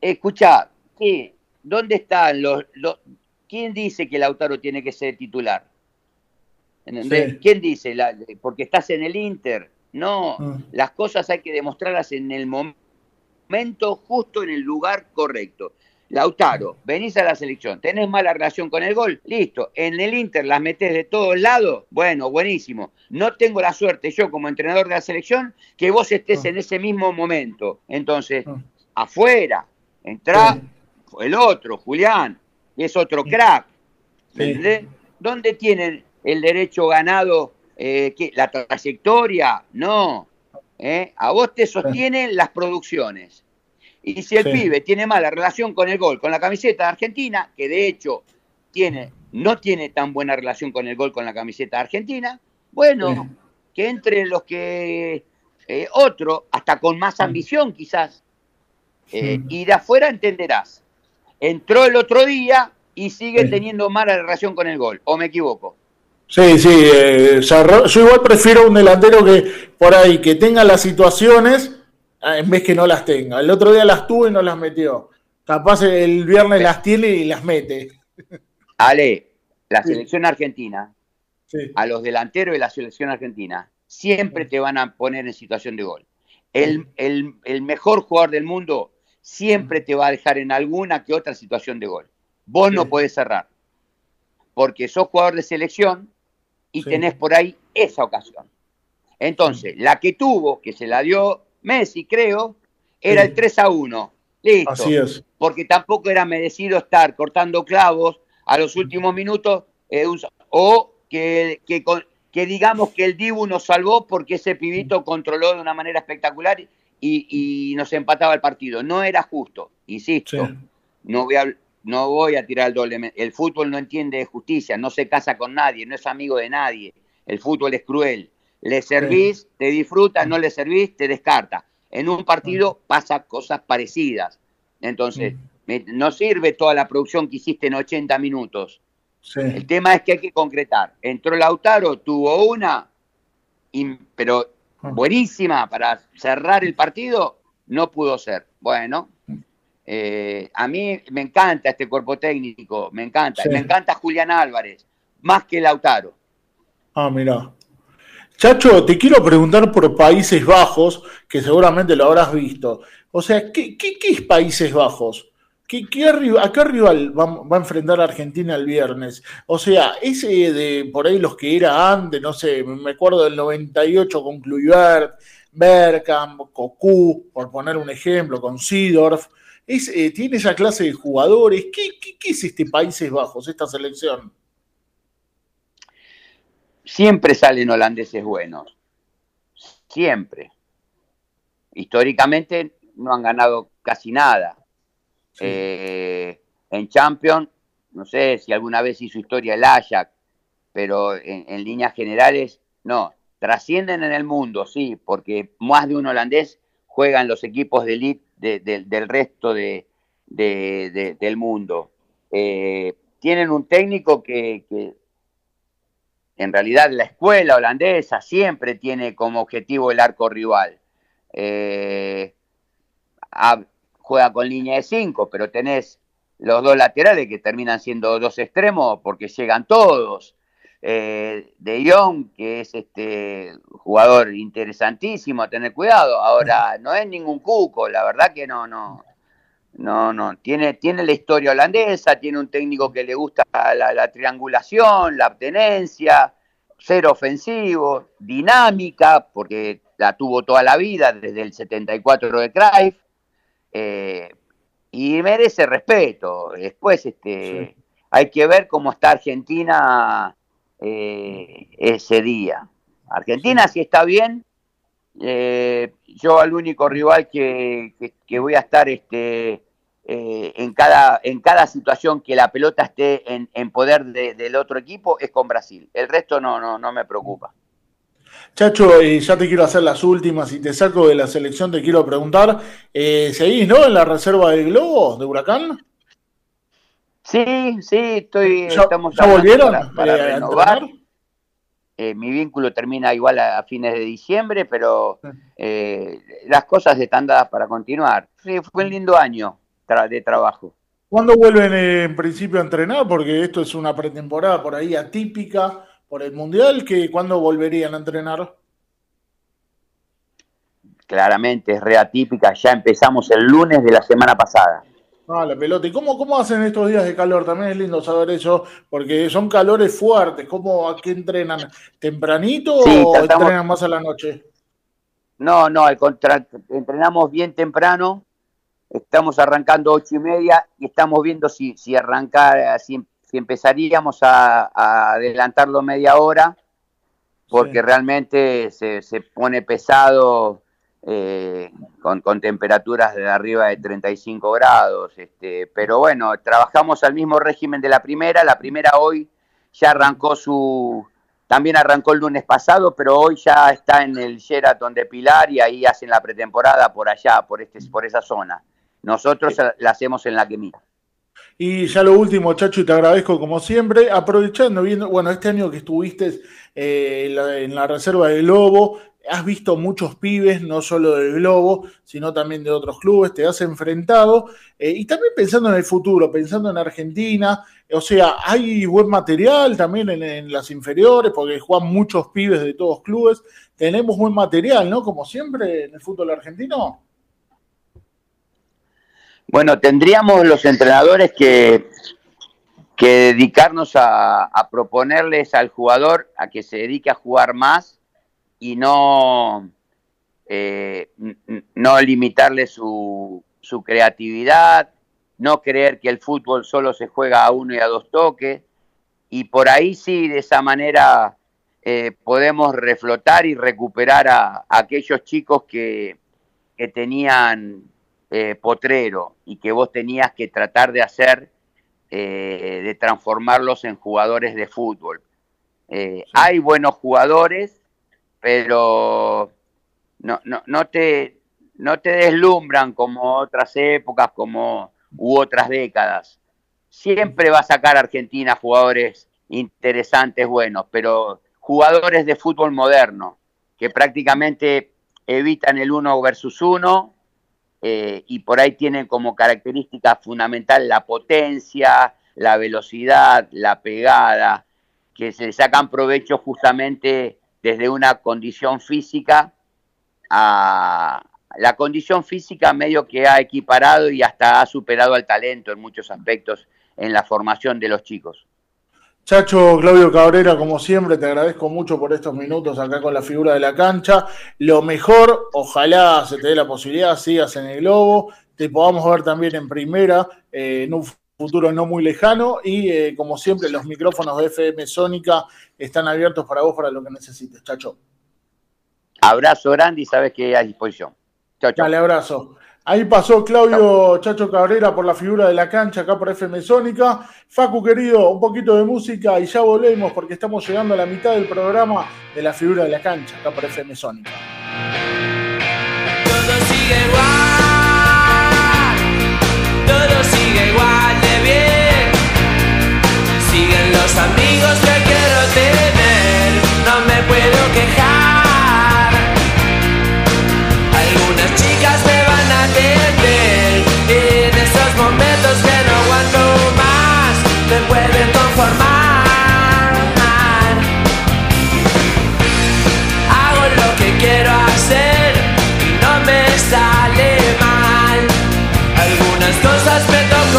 escuchá, ¿qué? ¿dónde están los, los- ¿Quién dice que Lautaro tiene que ser titular? ¿Quién dice? La- porque estás en el Inter. No, Mm. las cosas hay que demostrarlas en el mom- momento justo en el lugar correcto. Lautaro, venís a la selección, tenés mala relación con el gol, listo. En el Inter las metés de todos lados, bueno, buenísimo. No tengo la suerte yo como entrenador de la selección que vos estés Ah. en ese mismo momento. Entonces, Ah. afuera, entrá Sí. el otro, Julián, es otro crack. ¿Dónde tienen el derecho ganado? eh, ¿qué? ¿La trayectoria? No. ¿eh? A vos te sostienen las producciones. Y si el Sí. pibe tiene mala relación con el gol, con la camiseta de Argentina, que de hecho tiene, no tiene tan buena relación con el gol con la camiseta de Argentina, bueno, Sí. que entre los que eh, otro, hasta con más ambición quizás, eh, y de afuera entenderás. Entró el otro día y sigue Sí. teniendo mala relación con el gol, o me equivoco. Sí, sí, eh, yo igual prefiero un delantero que por ahí que tenga las situaciones ah, en vez que no las tenga. El otro día las tuvo y no las metió. Capaz el viernes las tiene y las mete. Ale, la Sí. selección argentina, a los delanteros de la selección argentina, siempre te van a poner en situación de gol. El, el- el mejor jugador del mundo siempre te va a dejar en alguna que otra situación de gol. Vos no podés cerrar, porque sos jugador de selección y Sí. tenés por ahí esa ocasión. Entonces, la que tuvo, que se la dio Messi, creo, era Sí. el 3 a 1. Listo así es. porque tampoco era merecido estar cortando clavos a los últimos minutos, eh, un- o que, que, que digamos que el Dibu nos salvó porque ese pibito controló de una manera espectacular y, y nos empataba el partido. No era justo, insisto, Sí. no voy a, no voy a tirar el doble. El fútbol no entiende de justicia, no se casa con nadie, no es amigo de nadie. El fútbol es cruel. Le servís, te disfruta, no le servís, te descarta. En un partido pasa cosas parecidas. Entonces, no sirve toda la producción que hiciste en 80 minutos. Sí. El tema es que hay que concretar. Entró Lautaro, tuvo una, pero buenísima para cerrar el partido, no pudo ser. Bueno, eh, a mí me encanta este cuerpo técnico, me encanta. Sí. Me encanta Julián Álvarez, más que Lautaro. Ah, mira. Chacho, te quiero preguntar por Países Bajos, que seguramente lo habrás visto. O sea, ¿qué, qué- qué es Países Bajos? ¿Qué, qué ¿A qué rival va, a enfrentar Argentina el viernes? O sea, ese de por ahí los que era antes, no sé, me acuerdo del 98 con Kluivert, Bergkamp, Cocu, por poner un ejemplo, con Sidorf. Es, eh, tiene esa clase de jugadores. ¿Qué, qué, qué es este Países Bajos, esta selección? Siempre salen holandeses buenos. Siempre. Históricamente no han ganado casi nada. Eh, en Champions, no sé si alguna vez hizo historia el Ajax, pero en, líneas generales, no. Trascienden en el mundo, sí, porque más de un holandés juega en los equipos de elite de- de- del resto de, de- de- del mundo. Eh, tienen un técnico que, en realidad la escuela holandesa siempre tiene como objetivo el arco rival. Eh, juega con línea de 5, pero tenés los dos laterales que terminan siendo dos extremos porque llegan todos. Eh, de Jong, que es este jugador interesantísimo a tener cuidado. Ahora, no es ningún cuco, la verdad que no, no. No, no, tiene, tiene la historia holandesa, tiene un técnico que le gusta la, la triangulación, la abstenencia, ser ofensivo, dinámica, porque la tuvo toda la vida, desde el 74 de Cruyff, eh, y merece respeto. Después este, Sí. hay que ver cómo está Argentina eh, ese día. Argentina si está bien, eh, yo al único rival que, que- que voy a estar este, eh, en, cada, en cada situación que la pelota esté en, en poder de- del otro equipo es con Brasil. El resto no, no, no me preocupa. Chacho, y ya te quiero hacer las últimas y te saco de la selección, te quiero preguntar, eh, ¿seguís, no, en la reserva del Globo, de Huracán? Sí, sí, estoy, ¿Ya, estamos ya volvieron para, para eh, renovar. Eh, mi vínculo termina igual a, a fines de diciembre, pero eh, las cosas están dadas para continuar. Sí, fue un lindo año tra- de trabajo. ¿Cuándo vuelven eh, en principio a entrenar? Porque esto es una pretemporada por ahí atípica por el Mundial, que ¿cuándo volverían a entrenar? Claramente es reatípica, ya empezamos el lunes de la semana pasada. Ah, la pelota. ¿Y cómo, cómo hacen estos días de calor? También es lindo saber eso, porque son calores fuertes. ¿Cómo, a qué entrenan? ¿Tempranito Sí, o tratamos- entrenan más a la noche? No, no, al contrario, entrenamos bien temprano, estamos arrancando ocho y media y estamos viendo si, si arrancar, si, si empezaríamos a, a adelantarlo media hora, porque Sí. realmente se, se pone pesado eh, con, con temperaturas de arriba de 35 grados. Este, pero bueno, trabajamos al mismo régimen de la primera. La primera hoy ya arrancó su. También arrancó el lunes pasado, pero hoy ya está en el Sheraton de Pilar y ahí hacen la pretemporada por allá, por, este, por esa zona. Nosotros la hacemos en la que mira. Y ya lo último, Chacho, y te agradezco como siempre, aprovechando, viendo, bueno, este año que estuviste eh, en, la, reserva del Globo, has visto muchos pibes, no solo del Globo, sino también de otros clubes, te has enfrentado, eh, y también pensando en el futuro, pensando en Argentina, o sea, hay buen material también en, en las inferiores, porque juegan muchos pibes de todos clubes, tenemos buen material, ¿no? Como siempre en el fútbol argentino. Bueno, tendríamos los entrenadores que, que dedicarnos a, proponerles al jugador a que se dedique a jugar más y no, eh, no limitarle su, su creatividad, no creer que el fútbol solo se juega a uno y a dos toques. Y por ahí sí, de esa manera eh, podemos reflotar y recuperar a, a aquellos chicos que, que tenían eh, potrero y que vos tenías que tratar de hacer, eh, de transformarlos en jugadores de fútbol. Eh, Hay buenos jugadores, pero no, no, no, te, no te deslumbran como otras épocas, como u otras décadas. Siempre va a sacar Argentina jugadores interesantes, buenos, pero jugadores de fútbol moderno, que prácticamente evitan el uno versus uno, eh, y por ahí tienen como característica fundamental la potencia, la velocidad, la pegada, que se sacan provecho justamente desde una condición física a la condición física medio que ha equiparado y hasta ha superado al talento en muchos aspectos en la formación de los chicos. Chacho Claudio Cabrera, como siempre, te agradezco mucho por estos minutos acá con la figura de la cancha. Lo mejor, ojalá se te dé la posibilidad, sigas en el globo, te podamos ver también en primera eh, en un futuro no muy lejano y eh, como siempre los micrófonos de FM Sónica están abiertos para vos para lo que necesites, Chacho. Abrazo grande y sabes que a disposición. Chao, chao. Dale, abrazo. Ahí pasó Claudio Chacho Cabrera por la figura de la cancha acá por FM Sónica. Facu querido, un poquito de música y ya volvemos porque estamos llegando a la mitad del programa de la figura de la cancha acá por FM Sónica. Todo sigue igual, todo sigue igual de bien. Siguen los amigos que quiero tener, no me puedo quejar.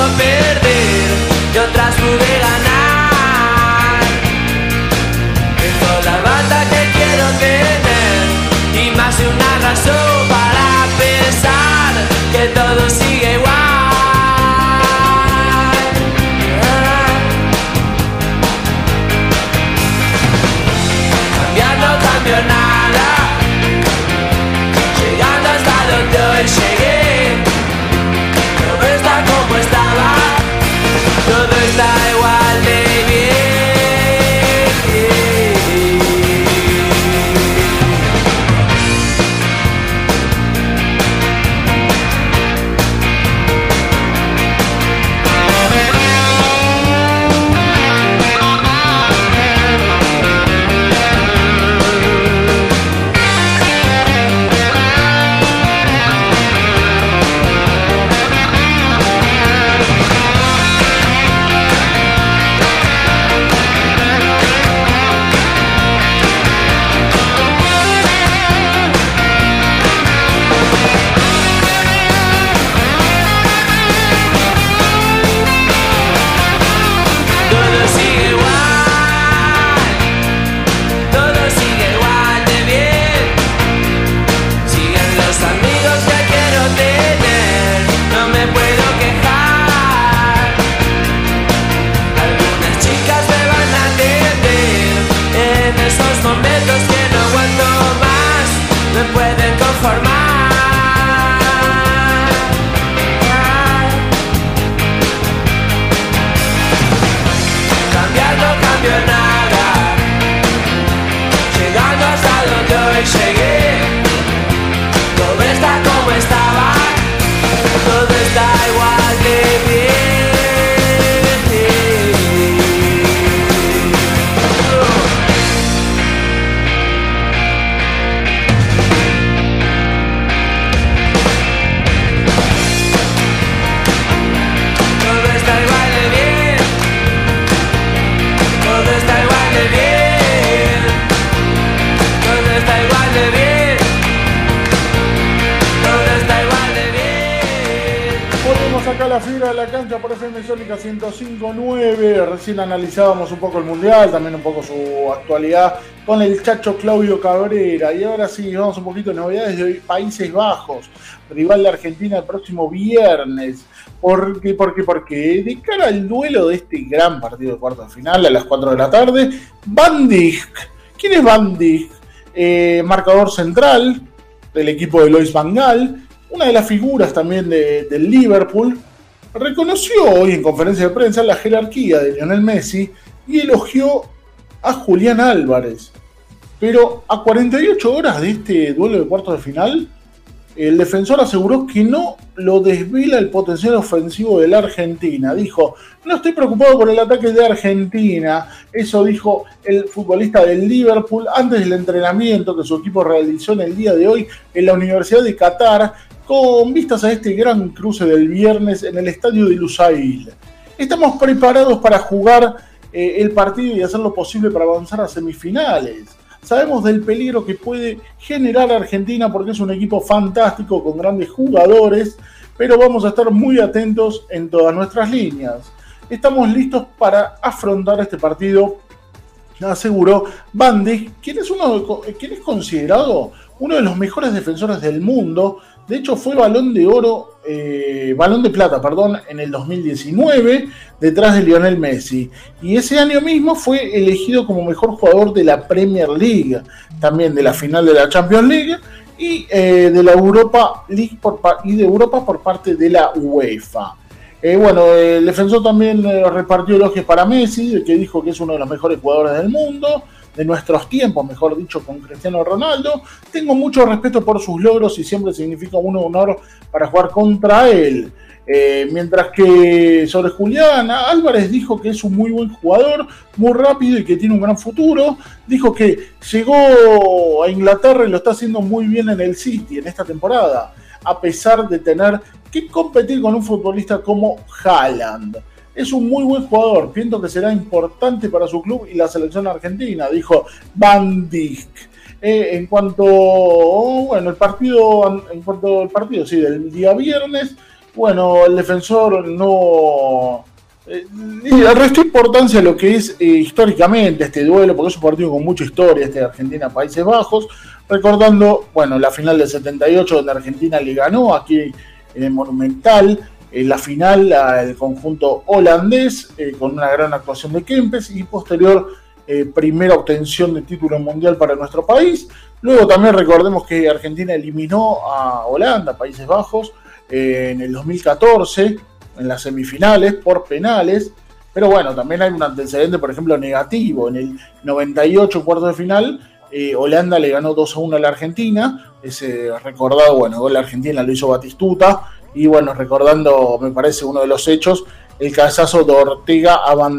a perder y otras pude ganar. Es la banda que quiero tener y más de una razón para pensar que todo sigue igual. Por FM Sónica 105.9. Recién analizábamos un poco el Mundial, también un poco su actualidad con el chacho Claudio Cabrera. Y ahora sí, vamos un poquito de novedades de Países Bajos, rival de Argentina el próximo viernes. ¿Por qué? Porque, porque de cara al duelo de este gran partido de cuarto de final a las 4 de la tarde, Van Dijk. ¿Quién es Van Dijk? Eh, marcador central del equipo de Lois Van Gaal una de las figuras también del Liverpool, reconoció hoy en conferencia de prensa la jerarquía de Lionel Messi y elogió a Julián Álvarez. Pero a 48 horas de este duelo de cuartos de final, el defensor aseguró que no lo desvela el potencial ofensivo de la Argentina. Dijo, no estoy preocupado por el ataque de Argentina. Eso dijo el futbolista del Liverpool antes del entrenamiento que su equipo realizó en el día de hoy en la Universidad de Qatar con vistas a este gran cruce del viernes en el estadio de Lusail. Estamos preparados para jugar eh, el partido y hacer lo posible para avanzar a semifinales. Sabemos del peligro que puede generar Argentina porque es un equipo fantástico con grandes jugadores, pero vamos a estar muy atentos en todas nuestras líneas. Estamos listos para afrontar este partido, aseguró Bandi, quien quien es considerado uno de los mejores defensores del mundo de hecho, fue balón de oro, eh, balón de plata, perdón, en el 2019, detrás de Lionel Messi. Y ese año mismo fue elegido como mejor jugador de la Premier League, también de la final de la Champions League y eh, de la Europa League por, y de Europa por parte de la UEFA. Eh, bueno, el defensor también repartió elogios para Messi, que dijo que es uno de los mejores jugadores del mundo de nuestros tiempos, mejor dicho, con Cristiano Ronaldo. Tengo mucho respeto por sus logros y siempre significa un honor para jugar contra él. Eh, mientras que sobre Julián Álvarez dijo que es un muy buen jugador, muy rápido y que tiene un gran futuro. Dijo que llegó a Inglaterra y lo está haciendo muy bien en el City en esta temporada, a pesar de tener que competir con un futbolista como Haaland. Es un muy buen jugador, pienso que será importante para su club y la selección argentina, dijo Van Dijk. Eh, en cuanto, bueno, el partido, en cuanto al partido, sí, del día viernes, bueno, el defensor no eh, le restó importancia a lo que es eh, históricamente este duelo, porque es un partido con mucha historia, este de Argentina-Países Bajos, recordando, bueno, la final del 78 donde Argentina le ganó aquí en el Monumental, en la final el conjunto holandés eh, con una gran actuación de Kempes y posterior eh, primera obtención de título mundial para nuestro país. Luego también recordemos que Argentina eliminó a Holanda, Países Bajos, eh, en el 2014 en las semifinales por penales. Pero bueno, también hay un antecedente, por ejemplo, negativo. En el 98, cuarto de final, Holanda le ganó 2 a 1 a la Argentina. Ese recordado, bueno, gol Argentina lo hizo Batistuta y bueno, recordando, me parece, uno de los hechos, el cabezazo de Ortega a Van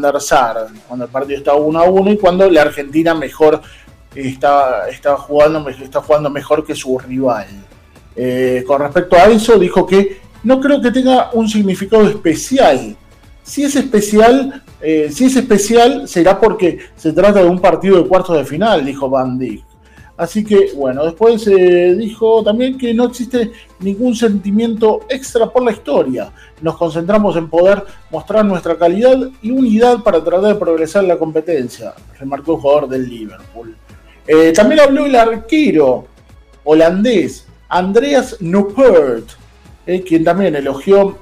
cuando el partido está 1 a 1 y cuando la Argentina mejor está, jugando, jugando mejor que su rival. Eh, con respecto a eso, dijo que no creo que tenga un significado especial. Si es especial, eh, si es especial, será porque se trata de un partido de cuartos de final, dijo Van Dijk. Así que, bueno, después eh, dijo también que no existe ningún sentimiento extra por la historia. Nos concentramos en poder mostrar nuestra calidad y unidad para tratar de progresar en la competencia, remarcó el jugador del Liverpool. Eh, también habló el arquero holandés Andreas Nuppert, eh, quien también elogió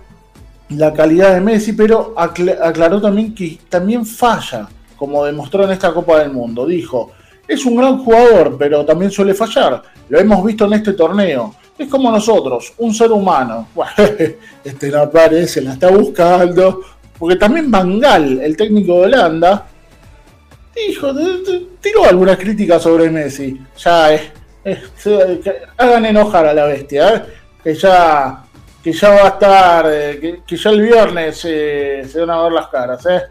la calidad de Messi, pero aclaró también que también falla, como demostró en esta Copa del Mundo. Dijo, es un gran jugador, pero también suele fallar. Lo hemos visto en este torneo. Es como nosotros, un ser humano. este no aparece, la está buscando. Porque también Bangal, el técnico de Holanda, dijo, tiró algunas críticas sobre Messi. Ya es, hagan enojar a la bestia, ¿eh? que ya que ya va a estar, eh, que, ya el viernes se van a ver las caras, ¿eh?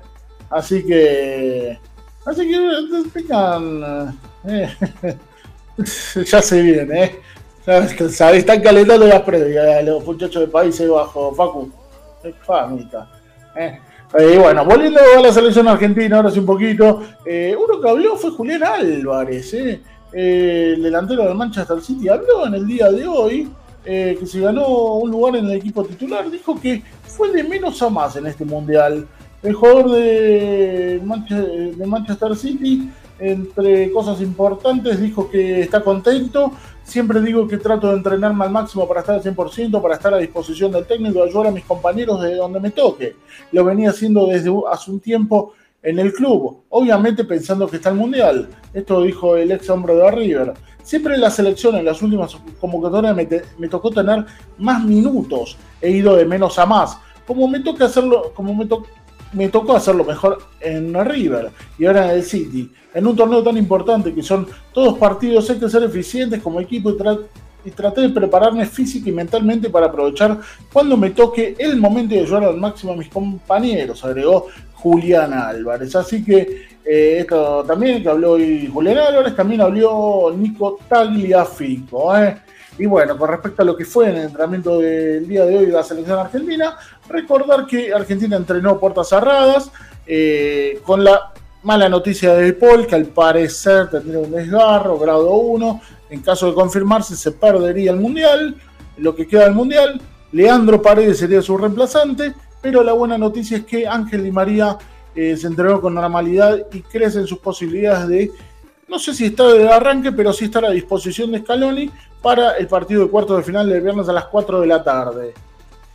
Así que Así que explican. Eh, ya se viene, ¿eh? Ya, están calentando las previas los muchachos de Países Bajos, Facu. Famita. ¿eh? Y bueno, volviendo a la selección argentina, ahora sí un poquito. Eh, uno que habló fue Julián Álvarez, ¿eh? el delantero del Manchester City, habló en el día de hoy eh, que se ganó un lugar en el equipo titular, dijo que fue de menos a más en este mundial. El jugador de Manchester City, entre cosas importantes, dijo que está contento. Siempre digo que trato de entrenarme al máximo para estar al 100%, para estar a disposición del técnico ayudar a mis compañeros de donde me toque. Lo venía haciendo desde hace un tiempo en el club, obviamente pensando que está el Mundial. Esto dijo el ex hombre de River. Siempre en la selección, en las últimas convocatorias, me, tocó tener más minutos. He ido de menos a más. Como me toca hacerlo, como me, me tocó hacerlo mejor en River y ahora en el City. En un torneo tan importante que son todos partidos, hay que ser eficientes como equipo y, traté de prepararme física y mentalmente para aprovechar cuando me toque el momento de ayudar al máximo a mis compañeros, agregó Julián Álvarez. Así que eh, esto también que habló hoy Julián Álvarez, también habló Nico Tagliafico. ¿eh? Y bueno, con respecto a lo que fue en el entrenamiento del día de hoy de la selección argentina, recordar que Argentina entrenó puertas cerradas, eh, con la mala noticia de Paul, que al parecer tendría un desgarro, grado 1. En caso de confirmarse, se perdería el Mundial, lo que queda del Mundial. Leandro Paredes sería su reemplazante pero la buena noticia es que Ángel Di María eh, se entregó con normalidad y crecen sus posibilidades de, no sé si estar de arranque, pero sí estar a disposición de Scaloni para el partido de cuartos de final del viernes a las 4 de la tarde.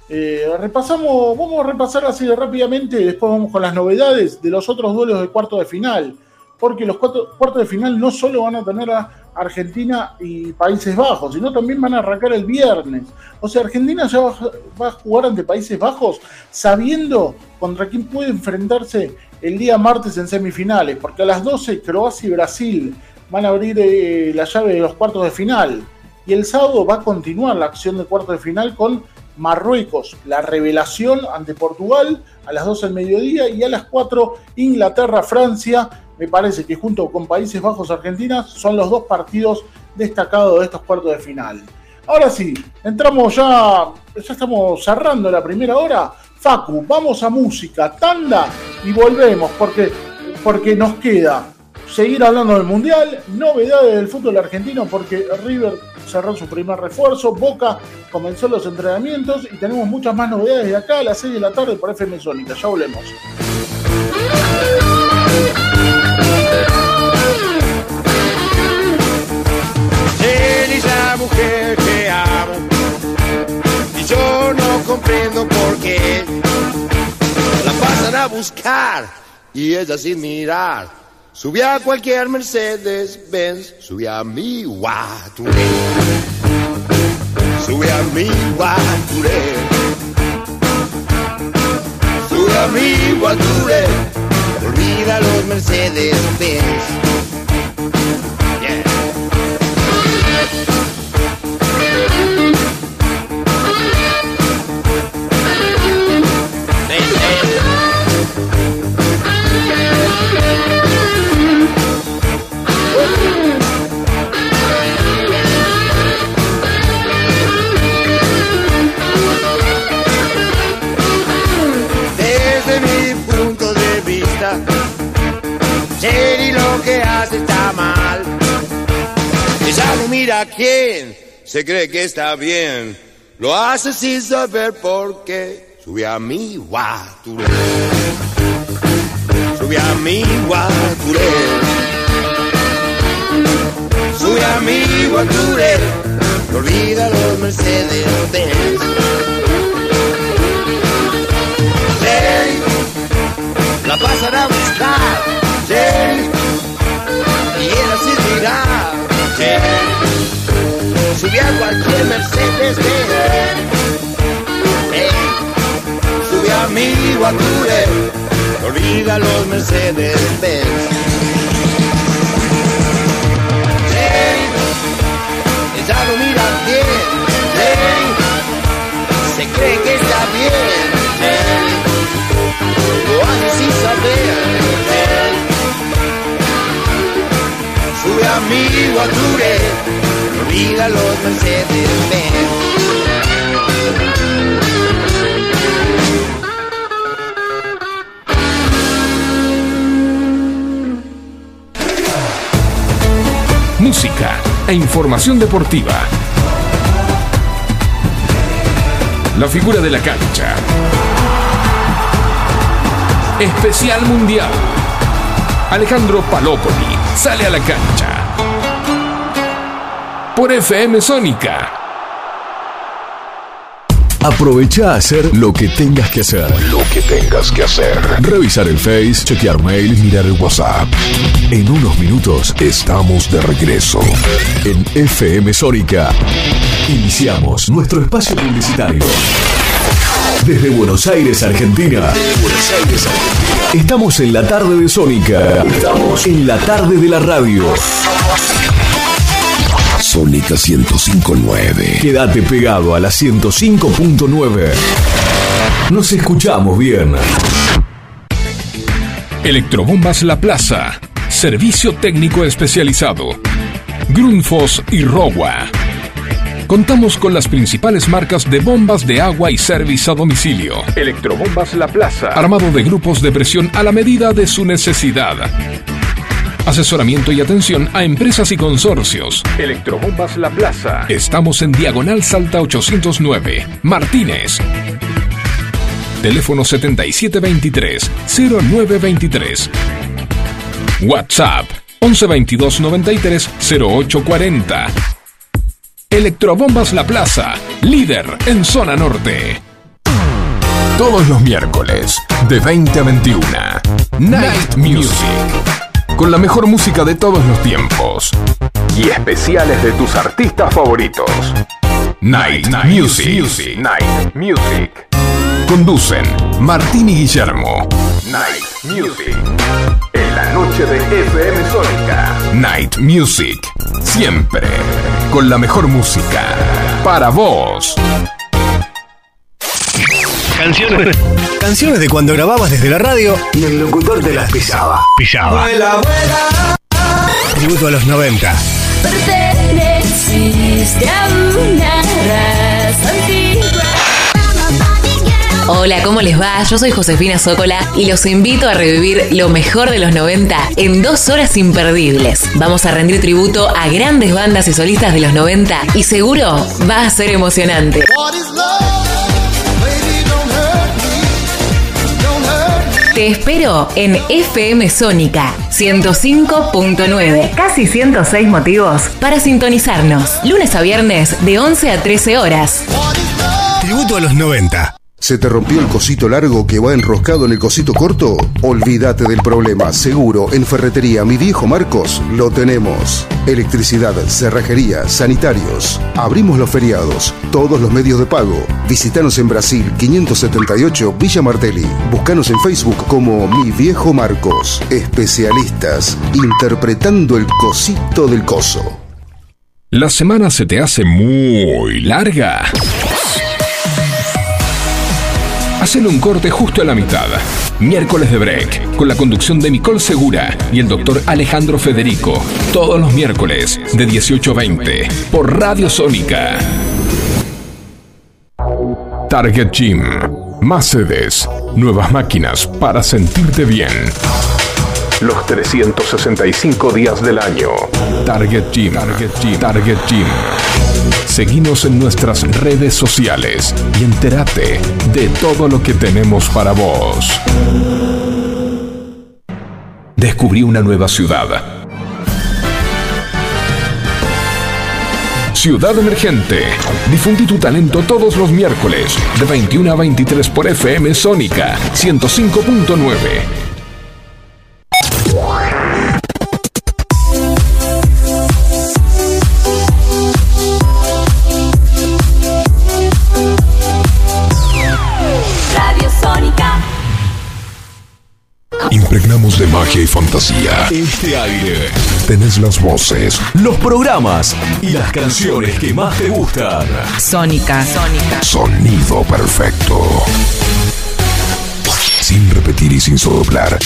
Eh, repasamos, vamos a repasar así rápidamente, después vamos con las novedades de los otros duelos de cuartos de final, porque los cuartos de final no solo van a tener a Argentina y Países Bajos, sino también van a arrancar el viernes. O sea, Argentina ya va, a jugar ante Países Bajos sabiendo contra quién puede enfrentarse el día martes en semifinales, porque a las 12 Croacia y Brasil van a abrir eh, la llave de los cuartos de final. Y el sábado va a continuar la acción de cuartos de final con Marruecos, la revelación ante Portugal a las 12 del mediodía y a las 4 Inglaterra, Francia me parece que junto con Países Bajos Argentina son los dos partidos destacados de estos cuartos de final. Ahora sí, entramos ya, ya estamos cerrando la primera hora. Facu, vamos a música, tanda y volvemos porque, porque nos queda seguir hablando del Mundial, novedades del fútbol argentino porque River cerró su primer refuerzo, Boca comenzó los entrenamientos y tenemos muchas más novedades de acá a las 6 de la tarde por FM Sónica. Ya volvemos. mujer que amo y yo no comprendo por qué la pasan a buscar y ella sin mirar subía a cualquier Mercedes Benz subía a mi Guaturé. Subía a mi Guaturé. Subía a mi Guaturé. Olvida los Mercedes Benz mira quién se cree que está bien. Lo hace sin saber por qué. Sube a mi guaturé. Sube a mi guaturé. Sube a mi guaturé. No olvida los Mercedes. La pasará a buscar. Sí, y él así dirá. Sí subí a cualquier Mercedes Benz. Subí a mi Guature, olvida los Mercedes Benz. Ella lo se cree que está bien, lo hace sin saber. Hey, sube a mi Guature olvida los Mercedes Benz. Música e información deportiva. La figura de la cancha. Especial Mundial. Alejandro Palopoli sale a la cancha. Por FM Sónica. Aprovecha a hacer lo que tengas que hacer. Lo que tengas que hacer. Revisar el Face, chequear mail, mirar el WhatsApp. En unos minutos estamos de regreso. En FM Sónica. Iniciamos nuestro espacio publicitario. Desde Buenos Aires, Argentina. Buenos Aires, Argentina. Estamos en la tarde de Sónica. Estamos en la tarde de la radio. Sónica 1059. Quédate pegado a la 105.9. Nos escuchamos bien. Electrobombas La Plaza. Servicio técnico especializado. Grundfos y Rogua. Contamos con las principales marcas de bombas de agua y servicio a domicilio. Electrobombas La Plaza. Armado de grupos de presión a la medida de su necesidad. Asesoramiento y atención a empresas y consorcios. Electrobombas La Plaza. Estamos en Diagonal Salta 809. Martínez. Teléfono 7723-0923. WhatsApp 1122 93 0840. Electrobombas La Plaza, líder en zona norte. Todos los miércoles, de 20 a 21. Night Music. Con la mejor música de todos los tiempos. Y especiales de tus artistas favoritos. Night, Music. Night Music. Conducen Martín y Guillermo. Night Music. En la noche de FM Sónica. Night Music. Siempre. Con la mejor música. Para vos. Canciones. Canciones de cuando grababas desde la radio y el locutor te las pisaba. Pisaba. Tributo a los 90. Perteneciste a una raza antigua. Hola, ¿cómo les va? Yo soy Josefina Zócola y los invito a revivir lo mejor de los 90 en dos horas imperdibles. Vamos a rendir tributo a grandes bandas y solistas de los 90 y seguro va a ser emocionante. Te espero en FM Sónica 105.9. Casi 106 motivos para sintonizarnos. Lunes a viernes de 11 a 13 horas. Tributo a los 90. ¿Se te rompió el cosito largo que va enroscado en el cosito corto? Olvídate del problema. Seguro, en Ferretería Mi Viejo Marcos lo tenemos. Electricidad, cerrajería, sanitarios. Abrimos los feriados, todos los medios de pago. Visítanos en Brasil 578 Villa Martelli. Búscanos en Facebook como Mi Viejo Marcos. Especialistas interpretando el cosito del coso. ¿La semana se te hace muy larga? Hacen un corte justo a la mitad. Miércoles de Break, con la conducción de Nicole Segura y el doctor Alejandro Federico. Todos los miércoles, de 18 a 20, por Radio Sónica. Target Gym. Más sedes, nuevas máquinas para sentirte bien. Los 365 días del año. Target Gym. Target Gym. Target Gym. Seguimos en nuestras redes sociales y entérate de todo lo que tenemos para vos. Descubrí una nueva ciudad. Ciudad Emergente. Difundí tu talento todos los miércoles de 21 a 23 por FM Sónica 105.9. Impregnamos de magia y fantasía. Este aire. Tenés las voces, Los programas y las canciones que más te gustan. Sónica. Sónica. sonido perfecto. Sin repetir y sin soplar.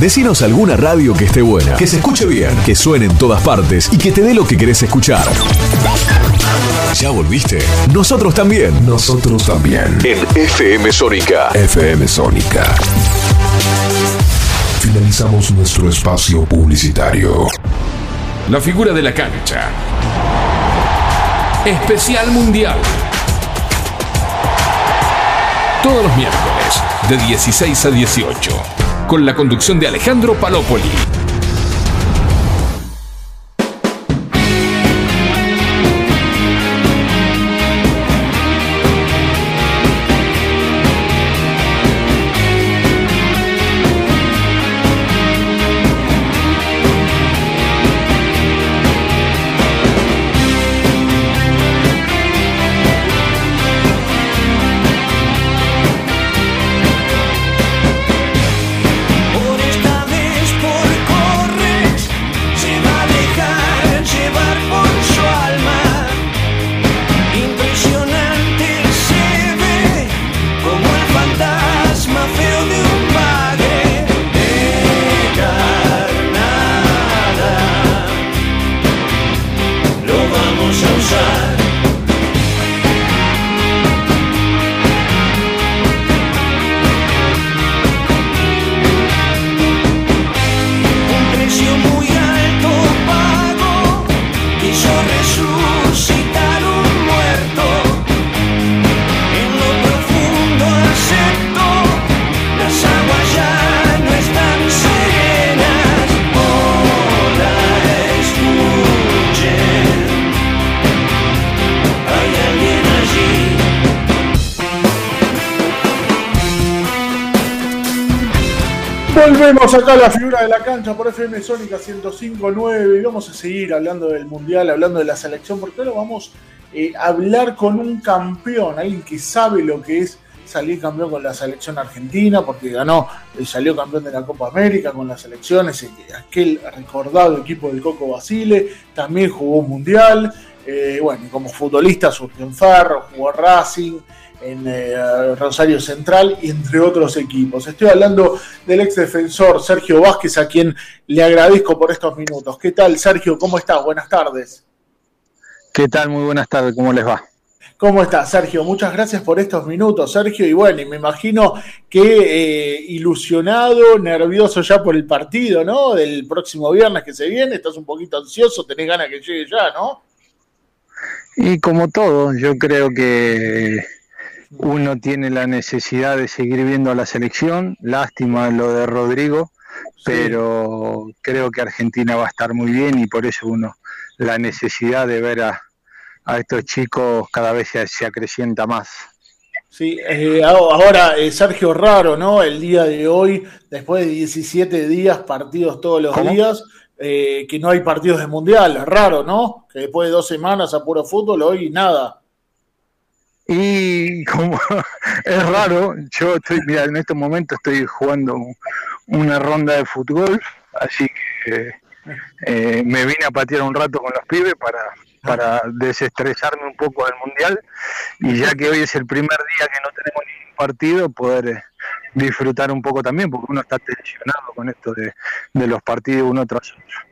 Decinos alguna radio que esté buena, que se escuche bien, que suene en todas partes y que te dé lo que querés escuchar. ¿Ya volviste? Nosotros también. Nosotros también. En FM Sónica. FM Sónica. Finalizamos nuestro espacio publicitario. La figura de la cancha. Especial Mundial. Todos los miércoles de 16 a 18. Con la conducción de Alejandro Palopoli. Volvemos acá la figura de la cancha por FM Sónica 105.9 y vamos a seguir hablando del Mundial, hablando de la selección, porque ahora vamos eh, a hablar con un campeón, alguien que sabe lo que es salir campeón con la selección argentina, porque ganó, eh, salió campeón de la Copa América con las selecciones, aquel recordado equipo del Coco Basile, también jugó un Mundial, eh, bueno, como futbolista surgió en Ferro, jugó Racing, en eh, Rosario Central y entre otros equipos. Estoy hablando del ex defensor Sergio Vázquez, a quien le agradezco por estos minutos. ¿Qué tal, Sergio? ¿Cómo estás? Buenas tardes. ¿Qué tal? Muy buenas tardes, ¿cómo les va? ¿Cómo estás, Sergio? Muchas gracias por estos minutos, Sergio. Y bueno, y me imagino que eh, ilusionado, nervioso ya por el partido, ¿no? Del próximo viernes que se viene. Estás un poquito ansioso, tenés ganas que llegue ya, ¿no? Y como todo, yo creo que uno tiene la necesidad de seguir viendo a la selección. Lástima lo de Rodrigo, pero creo que Argentina va a estar muy bien y por eso uno la necesidad de ver a, a estos chicos cada vez se, se acrecienta más. Sí, eh, ahora eh, Sergio Raro, ¿no? El día de hoy, después de 17 días, partidos todos los ¿Cómo? días, eh, que no hay partidos de mundial, raro, ¿no? Que después de dos semanas a puro fútbol, hoy nada. Y como es raro, yo estoy, mira, en estos momentos estoy jugando una ronda de fútbol, así que eh, me vine a patear un rato con los pibes para, para desestresarme un poco del mundial y ya que hoy es el primer día que no tenemos ningún partido, poder eh, disfrutar un poco también, porque uno está tensionado con esto de, de los partidos uno tras otro.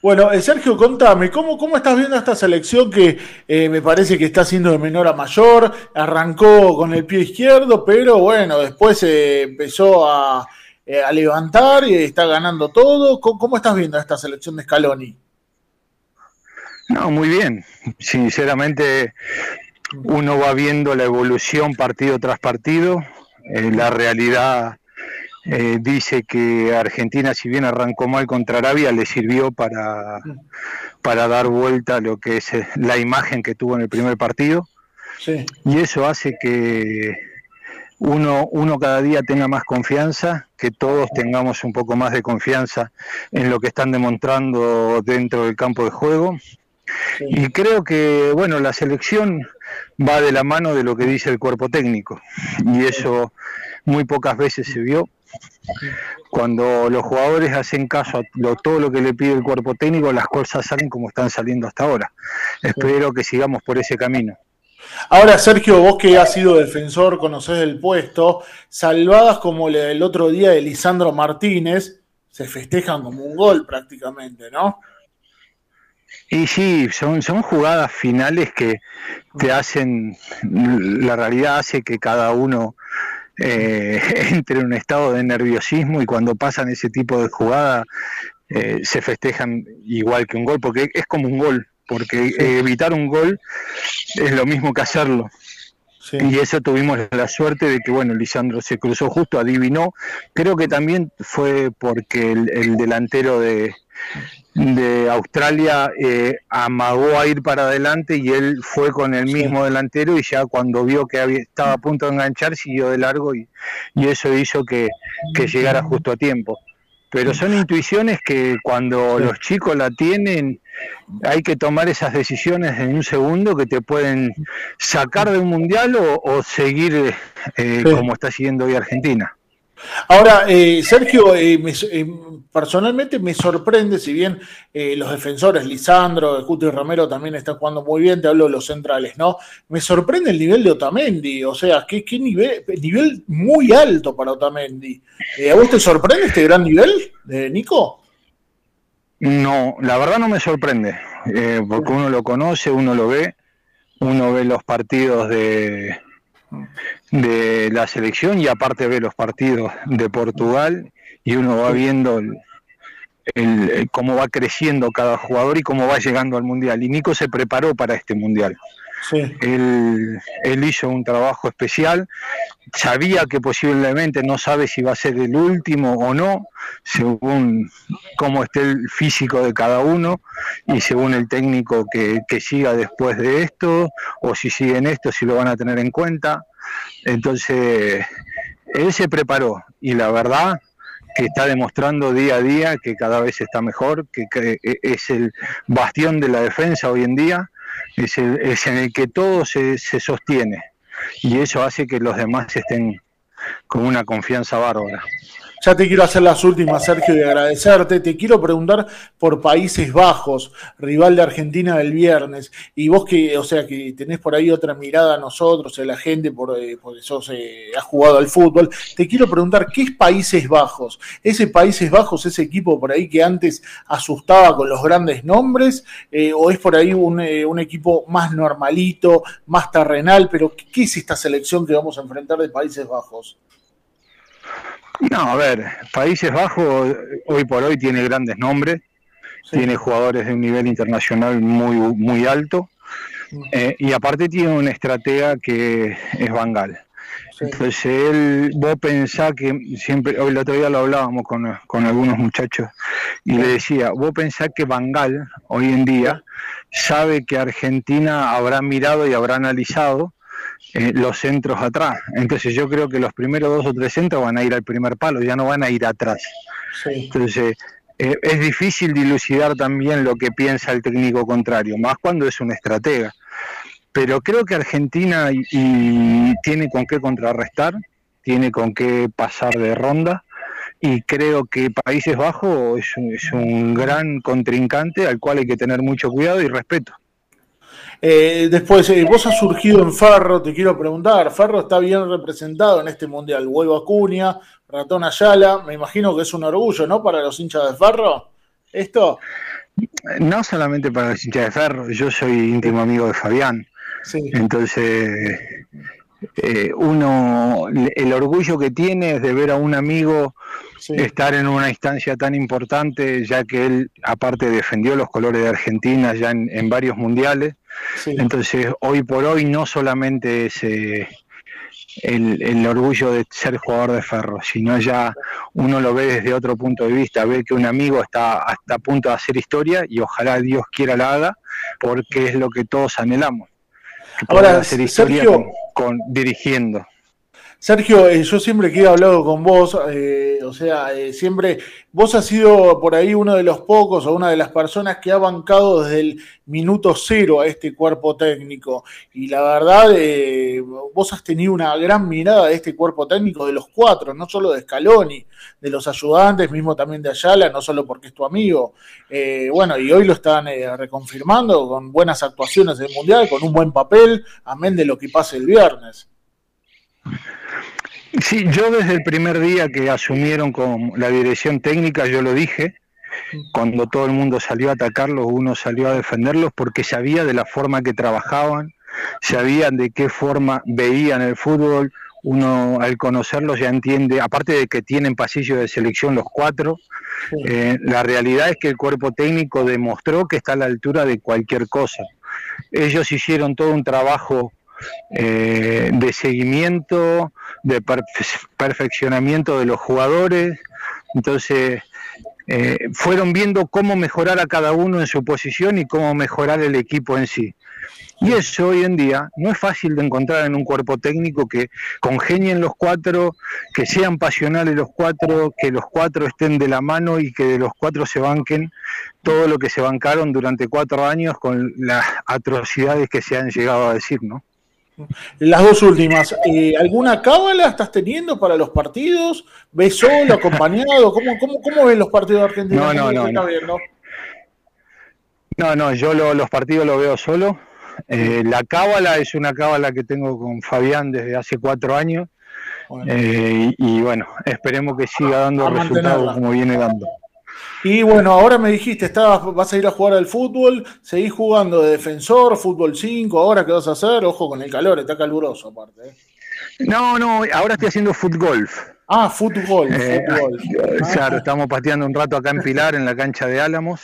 Bueno, eh, Sergio, contame, ¿cómo, ¿cómo estás viendo esta selección que eh, me parece que está siendo de menor a mayor? Arrancó con el pie izquierdo, pero bueno, después eh, empezó a, eh, a levantar y está ganando todo. ¿Cómo, cómo estás viendo esta selección de Scaloni? No, muy bien. Sinceramente, uno va viendo la evolución partido tras partido. La realidad eh, dice que Argentina, si bien arrancó mal contra Arabia, le sirvió para, para dar vuelta a lo que es eh, la imagen que tuvo en el primer partido. Sí. Y eso hace que uno, uno cada día tenga más confianza, que todos tengamos un poco más de confianza en lo que están demostrando dentro del campo de juego. Y creo que, bueno, la selección va de la mano de lo que dice el cuerpo técnico. Y eso muy pocas veces se vio. Cuando los jugadores hacen caso a lo- todo lo que le pide el cuerpo técnico, las cosas salen como están saliendo hasta ahora. Espero que sigamos por ese camino. Ahora, Sergio, vos que has sido defensor, conocés el puesto, salvadas como la del otro día de Lisandro Martínez, se festejan como un gol prácticamente, ¿no? Y sí, son, son jugadas finales que te hacen, la realidad hace que cada uno eh, entre en un estado de nerviosismo y cuando pasan ese tipo de jugada eh, se festejan igual que un gol, porque es como un gol, porque evitar un gol es lo mismo que hacerlo. Y eso tuvimos la suerte de que, bueno, Lisandro se cruzó justo, adivinó. Creo que también fue porque el, el delantero de, de Australia eh, amagó a ir para adelante y él fue con el mismo delantero y ya cuando vio que había, estaba a punto de enganchar siguió de largo y, y eso hizo que, que llegara justo a tiempo. Pero son intuiciones que cuando los chicos la tienen hay que tomar esas decisiones en un segundo que te pueden sacar de un mundial o, o seguir eh, como está siguiendo hoy Argentina. Ahora, eh, Sergio, eh, me- eh, personalmente me sorprende, si bien eh, los defensores, Lisandro, Cuti Romero también están jugando muy bien, te hablo de los centrales, ¿no? Me sorprende el nivel de Otamendi, o sea, qué, qué nivel, nivel muy alto para Otamendi. Eh, ¿A vos te sorprende este gran nivel de Nico? No, la verdad no me sorprende, eh, porque uno lo conoce, uno lo ve, uno ve los partidos de, de la selección y aparte ve los partidos de Portugal y uno va viendo el- el- el cómo va creciendo cada jugador y cómo va llegando al mundial. Y Nico se preparó para este mundial. Él, él hizo un trabajo especial, sabía que posiblemente no sabe si va a ser el último o no, según cómo esté el físico de cada uno y según el técnico que, que siga después de esto, o si siguen esto, si lo van a tener en cuenta. Entonces, él se preparó y la verdad que está demostrando día a día que cada vez está mejor, que, que es el bastión de la defensa hoy en día, es, el- es en el que todo se, se sostiene y eso hace que los demás estén con una confianza bárbara. Ya te quiero hacer las últimas, Sergio, y agradecerte. Te quiero preguntar por Países Bajos, rival de Argentina del viernes. Y vos que, o sea, que tenés por ahí otra mirada a nosotros, a la gente, por, eh, porque sos, eh, has jugado al fútbol. Te quiero preguntar, ¿qué es Países Bajos? ¿Ese Países Bajos, ese equipo por ahí que antes asustaba con los grandes nombres? Eh, ¿O es por ahí un, eh, un equipo más normalito, más terrenal? Pero, ¿qué, qué es esta selección que vamos a enfrentar de Países Bajos? No, a ver, Países Bajos hoy por hoy tiene grandes nombres, tiene jugadores de un nivel internacional muy, muy alto eh, y aparte tiene un estratega que es Bangal. Entonces él, vos pensás que siempre, hoy el otro día lo hablábamos con, con algunos muchachos y le decía, vos pensás que Bangal hoy en día sabe que Argentina habrá mirado y habrá analizado eh, los centros atrás. Entonces yo creo que los primeros dos o tres centros van a ir al primer palo, ya no van a ir atrás. Entonces eh, es difícil dilucidar también lo que piensa el técnico contrario, más cuando es un estratega. Pero creo que Argentina y, y tiene con qué contrarrestar, tiene con qué pasar de ronda y creo que Países Bajos es un, es un gran contrincante al cual hay que tener mucho cuidado y respeto. Eh, después, eh, vos has surgido en Ferro, te quiero preguntar, Ferro está bien representado en este mundial, Huevo Acuña, Ratón Ayala, me imagino que es un orgullo, ¿no? Para los hinchas de Ferro, esto. No solamente para los hinchas de Ferro, yo soy íntimo amigo de Fabián, entonces eh, uno, el orgullo que tiene es de ver a un amigo estar en una instancia tan importante, ya que él aparte defendió los colores de Argentina ya en, en varios mundiales, entonces hoy por hoy no solamente es eh, el, el orgullo de ser jugador de ferro, sino ya uno lo ve desde otro punto de vista, ve que un amigo está hasta a punto de hacer historia y ojalá Dios quiera la haga, porque es lo que todos anhelamos. Ahora, hacer historia Sergio- con, con- dirigiendo. Sergio, eh, yo siempre que he hablado con vos, eh, o sea, eh, siempre, vos has sido por ahí uno de los pocos o una de las personas que ha bancado desde el minuto cero a este cuerpo técnico. Y la verdad, vos has tenido una gran mirada de este cuerpo técnico de los cuatro, no solo de Scaloni, de los ayudantes, mismo también de Ayala, no solo porque es tu amigo. Bueno, y hoy lo están reconfirmando con buenas actuaciones del Mundial, con un buen papel, amén de lo que pase el viernes. Sí, yo desde el primer día que asumieron con la dirección técnica, yo lo dije, cuando todo el mundo salió a atacarlos, uno salió a defenderlos porque sabía de la forma que trabajaban, sabían de qué forma veían el fútbol, uno al conocerlos ya entiende, aparte de que tienen pasillo de selección los cuatro, eh, la realidad es que el cuerpo técnico demostró que está a la altura de cualquier cosa. Ellos hicieron todo un trabajo eh, de seguimiento, de perfe- perfeccionamiento de los jugadores. Entonces, eh, fueron viendo cómo mejorar a cada uno en su posición y cómo mejorar el equipo en sí. Y eso hoy en día no es fácil de encontrar en un cuerpo técnico que congenien los cuatro, que sean pasionales los cuatro, que los cuatro estén de la mano y que de los cuatro se banquen todo lo que se bancaron durante cuatro años con las atrocidades que se han llegado a decir, ¿no? Las dos últimas, eh, ¿alguna cábala estás teniendo para los partidos? ¿Ves solo, acompañado? ¿Cómo, cómo, cómo ves los partidos de Argentina? No, no, ¿Cómo no, no. No, no, yo lo- los partidos los veo solo. Eh, la cábala es una cábala que tengo con Fabián desde hace cuatro años. Eh, y, y bueno, esperemos que siga dando resultados como viene dando. Y bueno, ahora me dijiste, estabas, vas a ir a jugar al fútbol, seguís jugando de defensor, fútbol 5, ahora qué vas a hacer, ojo con el calor, está caluroso aparte. ¿eh? No, no, ahora estoy haciendo foot golf. Ah, fútbol, Eh, fútbol. Claro, estamos pateando un rato acá en Pilar, en la cancha de Álamos.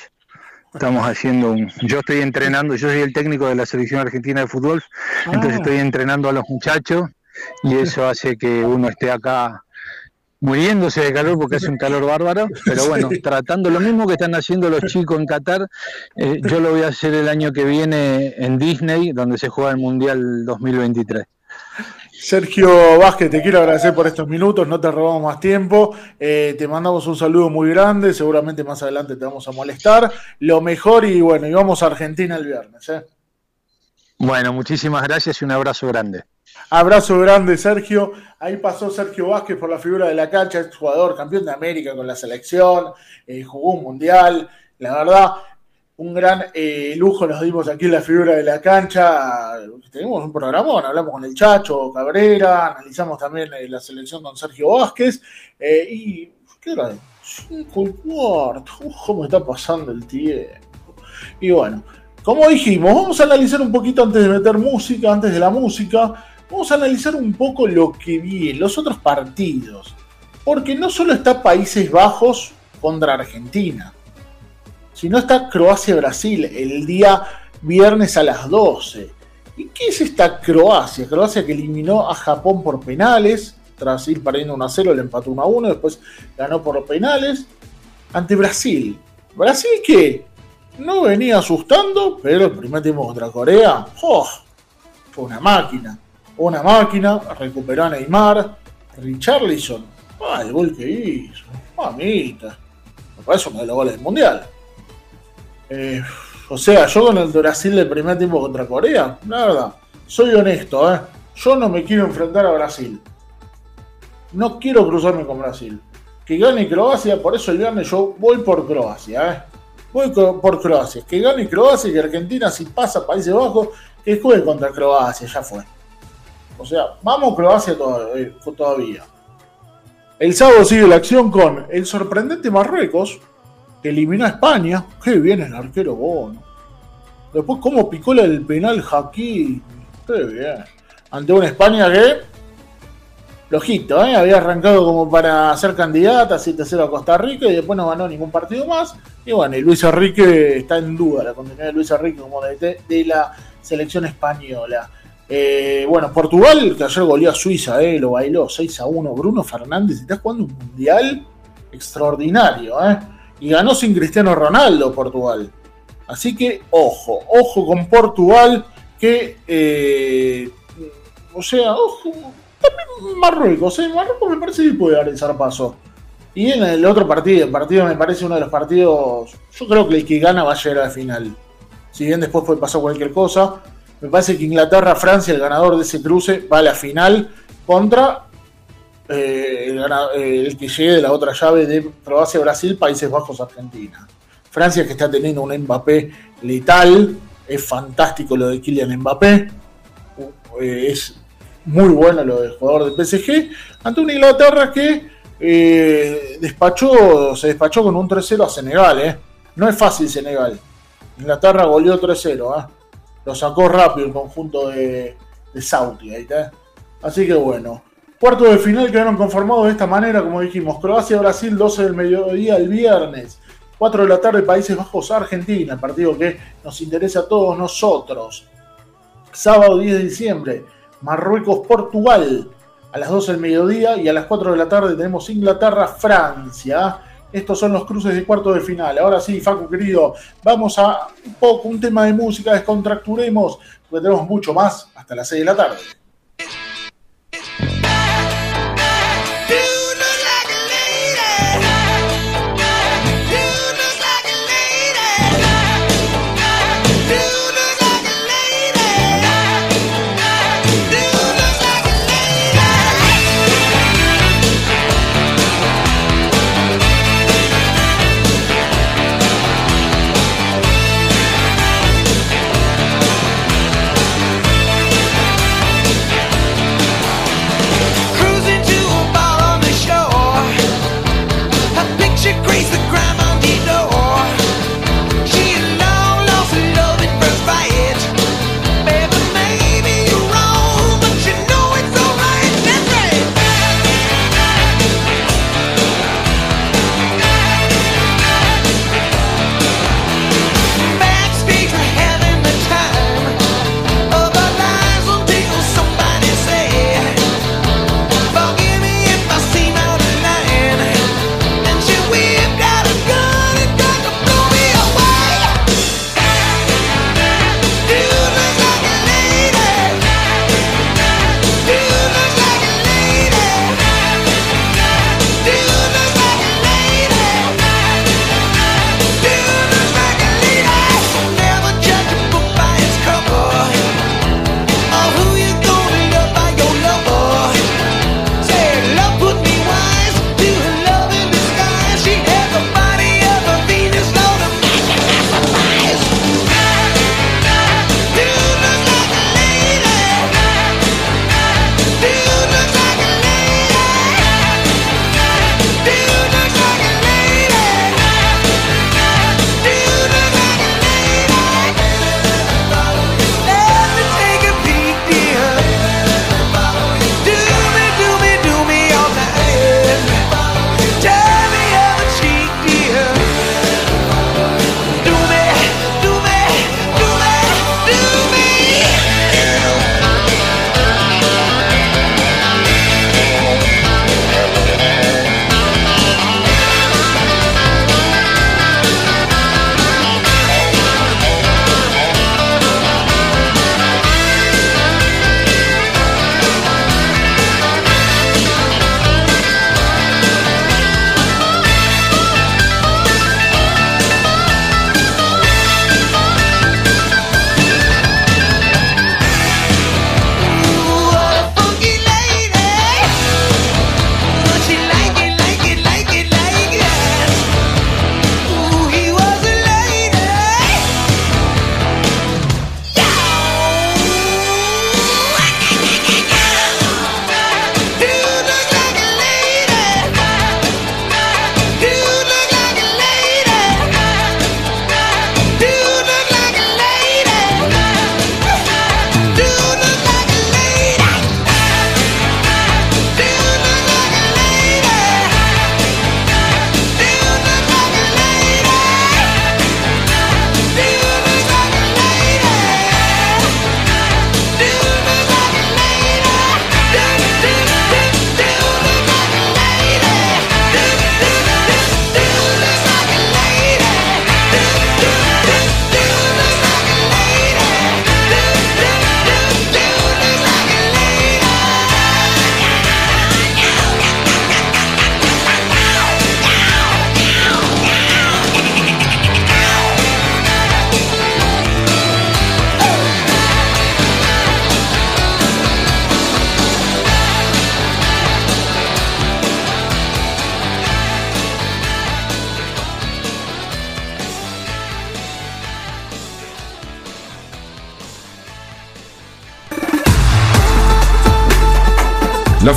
Estamos haciendo un. Yo estoy entrenando, yo soy el técnico de la selección argentina de fútbol, entonces Ah. estoy entrenando a los muchachos y eso hace que uno esté acá muriéndose de calor porque hace un calor bárbaro, pero bueno, Sí. tratando lo mismo que están haciendo los chicos en Qatar, eh, yo lo voy a hacer el año que viene en Disney, donde se juega el Mundial 2023. Sergio Vázquez, te quiero agradecer por estos minutos, no te robamos más tiempo, eh, te mandamos un saludo muy grande, seguramente más adelante te vamos a molestar, lo mejor y bueno, y vamos a Argentina el viernes. ¿eh? Bueno, muchísimas gracias y un abrazo grande. Abrazo grande, Sergio. Ahí pasó Sergio Vázquez por la figura de la cancha, es jugador campeón de América con la selección, eh, jugó un mundial. La verdad, un gran eh, lujo nos dimos aquí en la figura de la cancha. Tenemos un programón, hablamos con el Chacho Cabrera, analizamos también eh, la selección con Sergio Vázquez. y, ¿qué es? Cinco y cuarto. ¿Cómo está pasando el tiempo? Y bueno, como dijimos, vamos a analizar un poquito antes de meter música, antes de la música, vamos a analizar un poco lo que viene, los otros partidos. Porque no solo está Países Bajos contra Argentina, sino está Croacia-Brasil el día viernes a las 12. ¿Y qué es esta Croacia? Croacia que eliminó a Japón por penales, tras ir perdiendo 1 a 0, le empató 1 a 1, después ganó por penales, ante Brasil. ¿Brasil que no venía asustando, pero el primer tiempo contra Corea, ¡oh! fue una máquina. Una máquina, recuperó a Neymar, Richarlison, ah, el gol que hizo, mamita, me parece uno de los goles del mundial. Eh, o sea, yo con el Brasil del primer tiempo contra Corea, la verdad, soy honesto, ¿eh? yo no me quiero enfrentar a Brasil. No quiero cruzarme con Brasil. Que gane Croacia, por eso el viernes yo voy por Croacia, ¿eh? Voy por Croacia. Que gane Croacia y que Argentina, si pasa Países Bajos, que juegue contra Croacia, ya fue. O sea, vamos Croacia eh, todavía. El sábado sigue la acción con el sorprendente Marruecos, que eliminó a España. Qué bien el arquero Bono. Después, cómo picó del penal Jaquín. Qué bien. Ante una España que, flojito, ¿eh? había arrancado como para ser candidata 7-0 a Costa Rica y después no ganó ningún partido más. Y bueno, y Luis Enrique está en duda la continuidad de Luis Enrique como DT de la selección española. Eh, bueno, Portugal, que ayer goleó a Suiza, eh, lo bailó 6 a 1. Bruno Fernández está jugando un mundial extraordinario, ¿eh? Y ganó sin Cristiano Ronaldo Portugal. Así que ojo, ojo con Portugal, que, eh, o sea, ojo, también Marruecos, ¿eh? Marruecos me parece que puede dar el zarpazo. Y en el otro partido, el partido me parece uno de los partidos, yo creo que el que gana va a llegar a la final. Si bien después puede pasar cualquier cosa, me parece que Inglaterra-Francia, el ganador de ese cruce, va a la final contra eh, eh, el que llegue de la otra llave de Croacia-Brasil, Países Bajos-Argentina. Francia que está teniendo un Mbappé letal, es fantástico lo de Kylian Mbappé, eh, es muy bueno lo del jugador del PSG, ante una Inglaterra que despachó, se despachó con un 3-0 a Senegal, eh. no es fácil Senegal. Inglaterra goleó 3-0, ¿eh? Lo sacó rápido el conjunto de, de Sauti. Así que bueno. Cuarto de final quedaron conformados de esta manera, como dijimos. Croacia-Brasil, 12 del mediodía el viernes. 4 de la tarde, Países Bajos, Argentina, el partido que nos interesa a todos nosotros. Sábado 10 de diciembre, Marruecos, Portugal, a las 12 del mediodía y a las 4 de la tarde tenemos Inglaterra, Francia. Estos son los cruces de cuarto de final. Ahora sí, Facu querido, vamos a un poco un tema de música, descontracturemos, porque tenemos mucho más hasta las 6 de la tarde.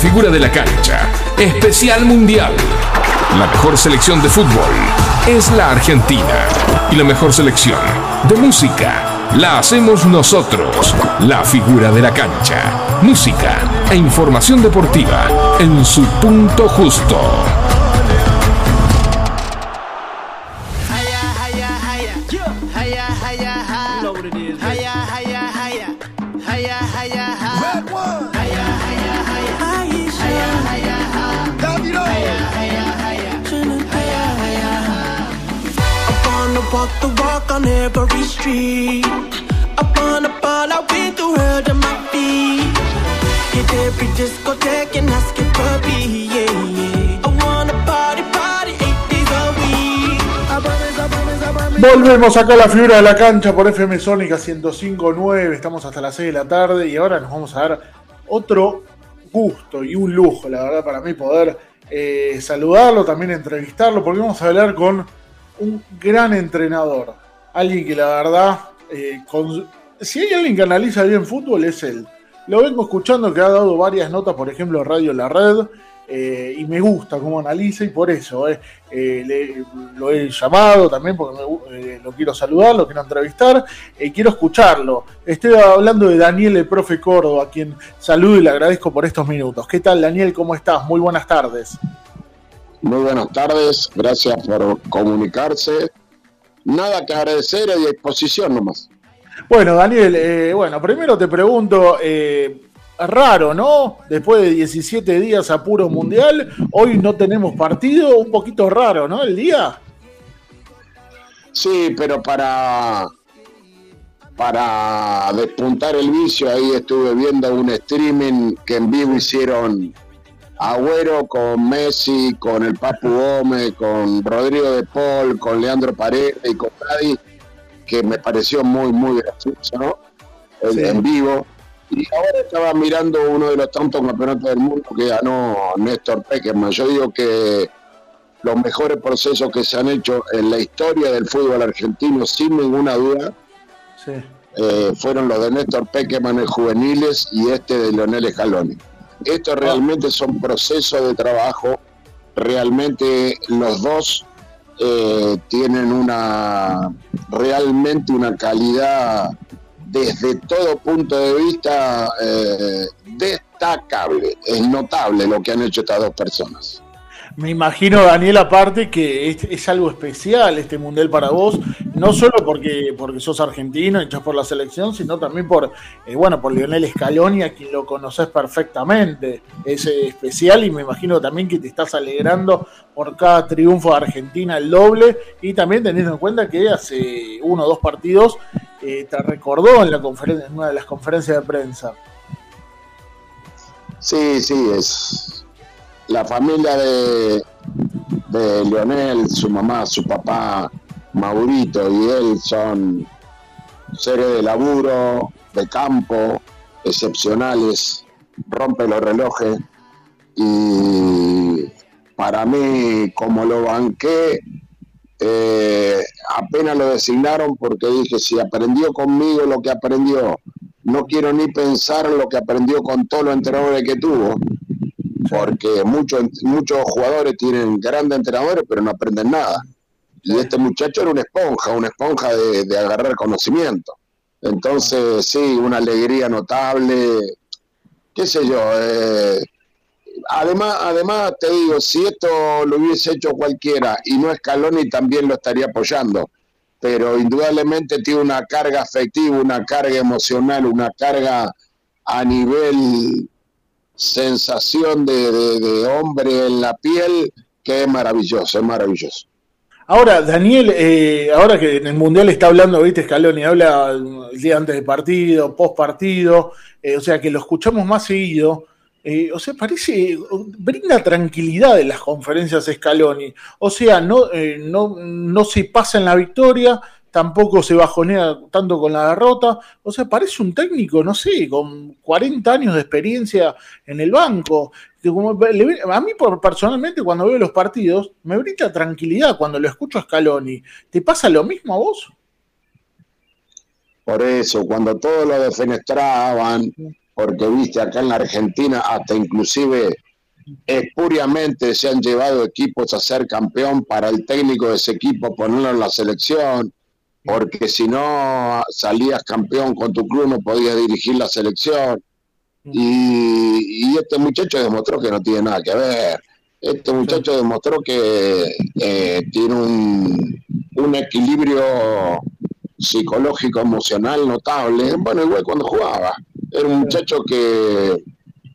figura de la cancha. Especial Mundial. La mejor selección de fútbol es la Argentina. Y la mejor selección de música la hacemos nosotros. La figura de la cancha. Música e información deportiva en su punto justo. Volvemos acá a la figura de la cancha por FM Sónica 105.9. Estamos hasta las 6 de la tarde y ahora nos vamos a dar otro gusto y un lujo, la verdad, para mí poder eh, saludarlo, también entrevistarlo, porque vamos a hablar con un gran entrenador. Alguien que la verdad, eh, si hay alguien que analiza bien fútbol, es él. Lo vengo escuchando que ha dado varias notas, por ejemplo, Radio La Red, eh, y me gusta cómo analiza, y por eso eh, eh, le- lo he llamado también, porque me lo quiero saludar, lo quiero entrevistar, eh, quiero escucharlo. Estoy hablando de Daniel, el profe Córdoba, a quien saludo y le agradezco por estos minutos. ¿Qué tal, Daniel? ¿Cómo estás? Muy buenas tardes. Muy buenas tardes, gracias por comunicarse. Nada que agradecer y disposición nomás. Bueno, Daniel, bueno, primero te pregunto, eh, raro, ¿no? Después de 17 días a puro mundial, hoy no tenemos partido, un poquito raro, ¿no? El día. Sí, pero para, para despuntar el vicio, ahí estuve viendo un streaming que en vivo hicieron Agüero con Messi, con el Papu Gómez, con Rodrigo de Paul, con Leandro Paredes y con Nadie, que me pareció muy, muy gracioso, ¿no? En, Sí. en vivo. Y ahora estaba mirando uno de los tantos campeonatos del mundo que ganó Néstor Peckerman. Yo digo que los mejores procesos que se han hecho en la historia del fútbol argentino, sin ninguna duda, Sí. eh, fueron los de Néstor Peckerman en juveniles y este de Leonel Scaloni. Estos realmente son procesos de trabajo, realmente los dos eh, tienen una realmente una calidad desde todo punto de vista eh, destacable, es notable lo que han hecho estas dos personas. Me imagino, Daniel, aparte que es, algo especial este mundial para vos, no solo porque, porque sos argentino, hinchás por la selección, sino también por, eh, bueno, por Lionel Scaloni, a quien lo conoces perfectamente. Es eh, especial y me imagino también que te estás alegrando por cada triunfo de Argentina, el doble, y también teniendo en cuenta que hace uno o dos partidos eh, te recordó en, la conferen- en una de las conferencias de prensa. Sí, sí, es la familia de, de Leonel, su mamá, su papá, Maurito y él son seres de laburo, de campo, excepcionales, rompe los relojes y para mí, como lo banqué, eh, apenas lo designaron porque dije, si aprendió conmigo lo que aprendió, no quiero ni pensar lo que aprendió con todos los entrenadores que tuvo, porque muchos muchos jugadores tienen grandes entrenadores, pero no aprenden nada. Y este muchacho era una esponja, una esponja de, de agarrar conocimiento. Entonces, sí, una alegría notable, qué sé yo. eh, además, además, te digo, si esto lo hubiese hecho cualquiera y no Scaloni, también lo estaría apoyando. Pero indudablemente tiene una carga afectiva, una carga emocional, una carga a nivel sensación de, hombre en la piel que es maravilloso, es maravilloso. Ahora, Daniel, eh, ahora que en el Mundial está hablando, viste, Scaloni, habla el día antes del partido, post partido, o sea que lo escuchamos más seguido. eh, o sea, parece, brinda tranquilidad en las conferencias Scaloni. O sea, no, eh, no, no se pasa en la victoria, tampoco se bajonea tanto con la derrota. O sea, parece un técnico, no sé, con 40 años de experiencia en el banco. A mí personalmente cuando veo los partidos me brinda tranquilidad cuando lo escucho a Scaloni. ¿Te pasa lo mismo a vos? Por eso, cuando todos lo defenestraban, porque viste acá en la Argentina, hasta inclusive espuriamente se han llevado equipos a ser campeón para el técnico de ese equipo ponerlo en la selección, porque si no salías campeón con tu club no podías dirigir la selección. Y, y este muchacho demostró que no tiene nada que ver. Este muchacho demostró que eh, tiene un, un equilibrio psicológico, emocional notable. Bueno, igual cuando jugaba. Era un muchacho que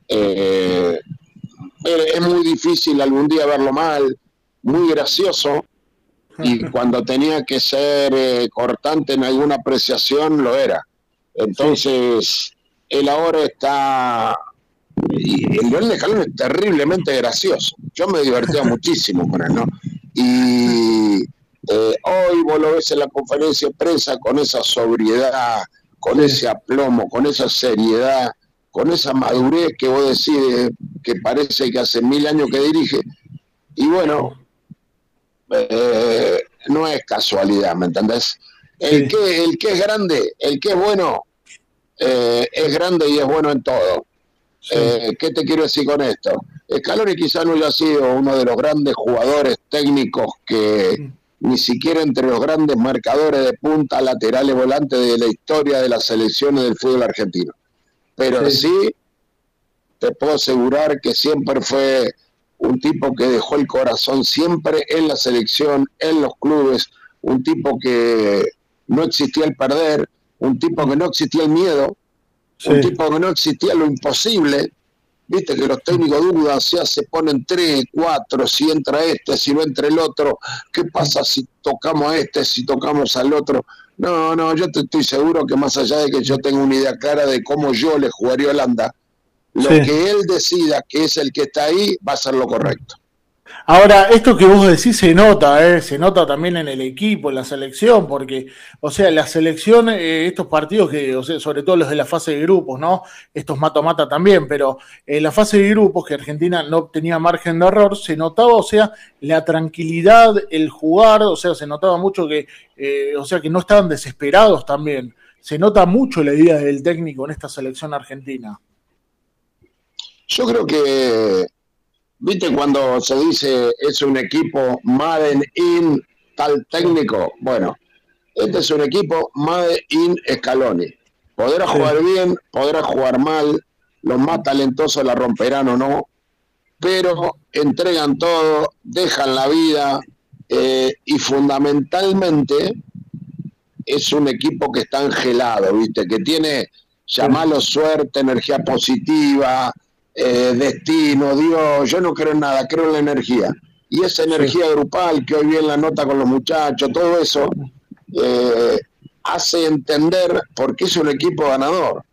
eh, es es muy difícil algún día verlo mal, muy gracioso, y cuando tenía que ser eh, cortante en alguna apreciación lo era. Entonces, él ahora está... Y el León de Calón es terriblemente gracioso. Yo me divertía muchísimo con él, ¿no? Y eh, hoy vos lo ves en la conferencia de prensa con esa sobriedad, con ese aplomo, con esa seriedad, con esa madurez que vos decís eh, que parece que hace mil años que dirige. Y bueno, eh, no es casualidad, ¿me entendés? El, que, el que es grande, el que es bueno, eh, es grande y es bueno en todo. Eh, ¿Qué te quiero decir con esto? Scaloni quizá no haya sido uno de los grandes jugadores técnicos que ni siquiera entre los grandes marcadores de punta, laterales, volantes de la historia de las selecciones del fútbol argentino. Pero sí, te puedo asegurar que siempre fue un tipo que dejó el corazón siempre en la selección, en los clubes, un tipo que no existía el perder, un tipo que no existía el miedo, un tipo que no existía lo imposible. Viste que los técnicos dudan, ya se ponen tres, cuatro, si entra este, si no entra el otro, ¿qué pasa si tocamos a este, si tocamos al otro? No, no, yo te estoy seguro que más allá de que yo tenga una idea clara de cómo yo le jugaría a Holanda, lo Sí. que él decida que es el que está ahí va a ser lo correcto. Ahora, esto que vos decís se nota, ¿eh? se nota también en el equipo, en la selección, porque, o sea, la selección, eh, estos partidos que, o sea, sobre todo los de la fase de grupos, ¿no? Estos mata-mata también, pero en la fase de grupos que Argentina no tenía margen de error, se notaba, o sea, la tranquilidad, el jugar, o sea, se notaba mucho que, eh, o sea, que no estaban desesperados también. Se nota mucho la idea del técnico en esta selección argentina. Yo creo que, viste, cuando se dice es un equipo Madden in tal técnico, bueno, este es un equipo Madden in Scaloni. Podrá jugar bien, podrá jugar mal, los más talentosos la romperán o no, pero entregan todo, dejan la vida eh, y fundamentalmente es un equipo que está angelado, ¿viste? Que tiene, llamarlo suerte, energía positiva, eh, destino, Dios, yo no creo en nada, creo en la energía. Y esa energía grupal que hoy vi en la nota con los muchachos, todo eso, eh, hace entender por qué es un equipo ganador.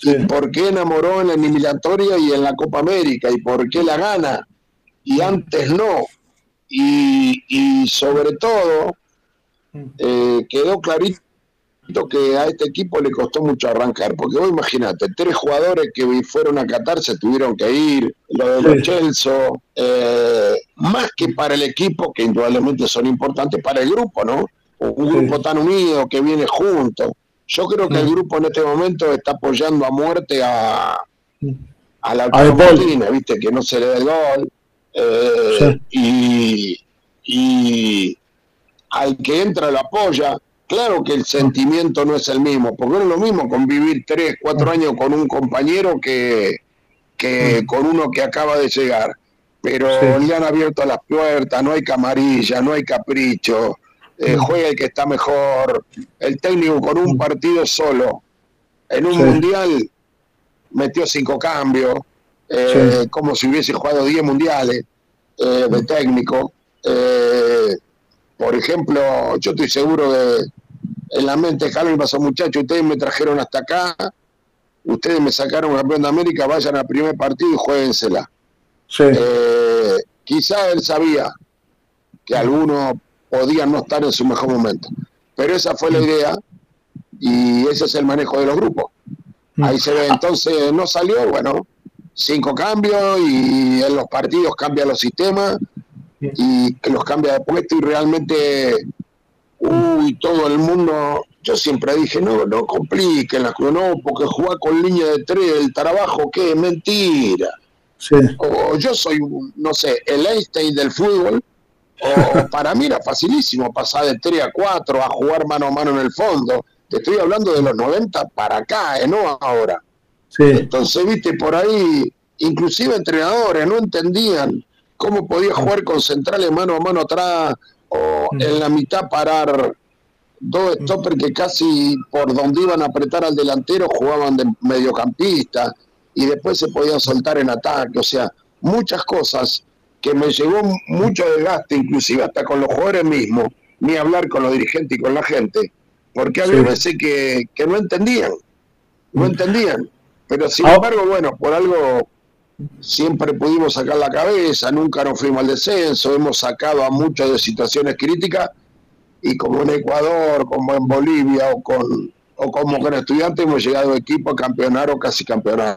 Y por qué enamoró en la eliminatoria y en la Copa América, y por qué la gana, y antes no. Y, y sobre todo, eh, quedó clarito que a este equipo le costó mucho arrancar, porque vos imagínate, tres jugadores que fueron a Qatar se tuvieron que ir, lo de los Sí. Chelsea, eh, más que para el equipo, que indudablemente son importantes, para el grupo, ¿no? Un grupo tan unido que viene junto. Yo creo que el grupo en este momento está apoyando a muerte a, a la A De Paul. Martínez, viste, que no se le da el gol. eh, y, y al que entra lo apoya. Claro que el sentimiento no es el mismo, porque no es lo mismo convivir tres, cuatro años con un compañero que, que con uno que acaba de llegar. Pero Sí. le han abierto las puertas, no hay camarilla, no hay capricho, eh, juega el que está mejor. El técnico con un partido solo, en un Sí. mundial, metió cinco cambios, eh, como si hubiese jugado 10 mundiales eh, de técnico. Eh, por ejemplo, yo estoy seguro de, en la mente de Jalón pasó, muchachos, ustedes me trajeron hasta acá, ustedes me sacaron campeón de América, vayan al primer partido y jueguensela. Eh, quizá él sabía que algunos podían no estar en su mejor momento, pero esa fue la idea y ese es el manejo de los grupos. Ahí se ve, entonces no salió, bueno, cinco cambios y en los partidos cambia los sistemas y que los cambia de puesto y realmente, uy, todo el mundo, yo siempre dije, no, no compliquen las cosas, no, porque jugar con línea de tres, el trabajo, ¿qué? Mentira. O yo soy, no sé, el Einstein del fútbol, o para mí era facilísimo pasar de 3 a 4 a jugar mano a mano en el fondo. Te estoy hablando de los 90 para acá, eh, no ahora. Entonces, viste, por ahí, inclusive entrenadores no entendían cómo podía jugar con centrales mano a mano atrás o en la mitad parar dos stoppers que casi por donde iban a apretar al delantero jugaban de mediocampista y después se podían soltar en ataque, o sea, muchas cosas que me llevó mucho desgaste, inclusive hasta con los jugadores mismos, ni hablar con los dirigentes y con la gente, porque había Sí. veces que, que no entendían, no entendían. Pero sin Ah. embargo, bueno, por algo siempre pudimos sacar la cabeza, nunca nos fuimos al descenso, hemos sacado a muchos de situaciones críticas y como en Ecuador, como en Bolivia o con o como con estudiantes hemos llegado equipo a campeonar o casi campeonar.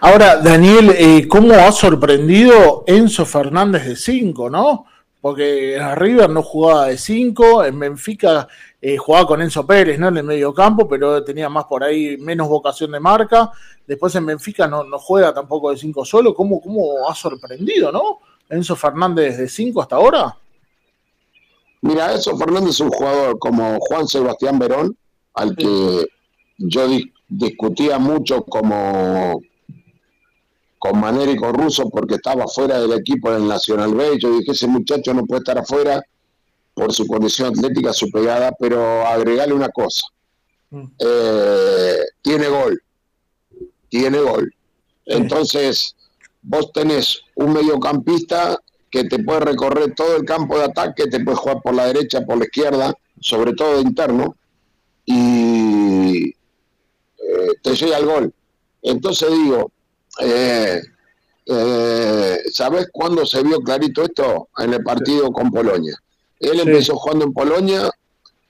Ahora, Daniel, eh, ¿cómo ha sorprendido Enzo Fernández de 5, no? Porque en River no jugaba de 5, en Benfica eh, jugaba con Enzo Pérez, ¿no? En el medio campo, pero tenía más por ahí, menos vocación de marca. Después en Benfica no, no juega tampoco de 5 solo. ¿Cómo, ¿Cómo ha sorprendido, no? Enzo Fernández de 5 hasta ahora. Mira, eso Fernández es un jugador como Juan Sebastián Verón, al que yo di- discutía mucho como con con Russo porque estaba fuera del equipo del Nacional B. Yo dije, ese muchacho no puede estar afuera por su condición atlética, su pegada, pero agregarle una cosa. Eh, tiene gol. Tiene gol. Entonces, vos tenés un mediocampista que te puede recorrer todo el campo de ataque, te puede jugar por la derecha, por la izquierda, sobre todo de interno, y eh, te llega el gol. Entonces digo, eh, eh, ¿sabés cuándo se vio clarito esto? En el partido con Polonia. Él Sí. empezó jugando en Polonia,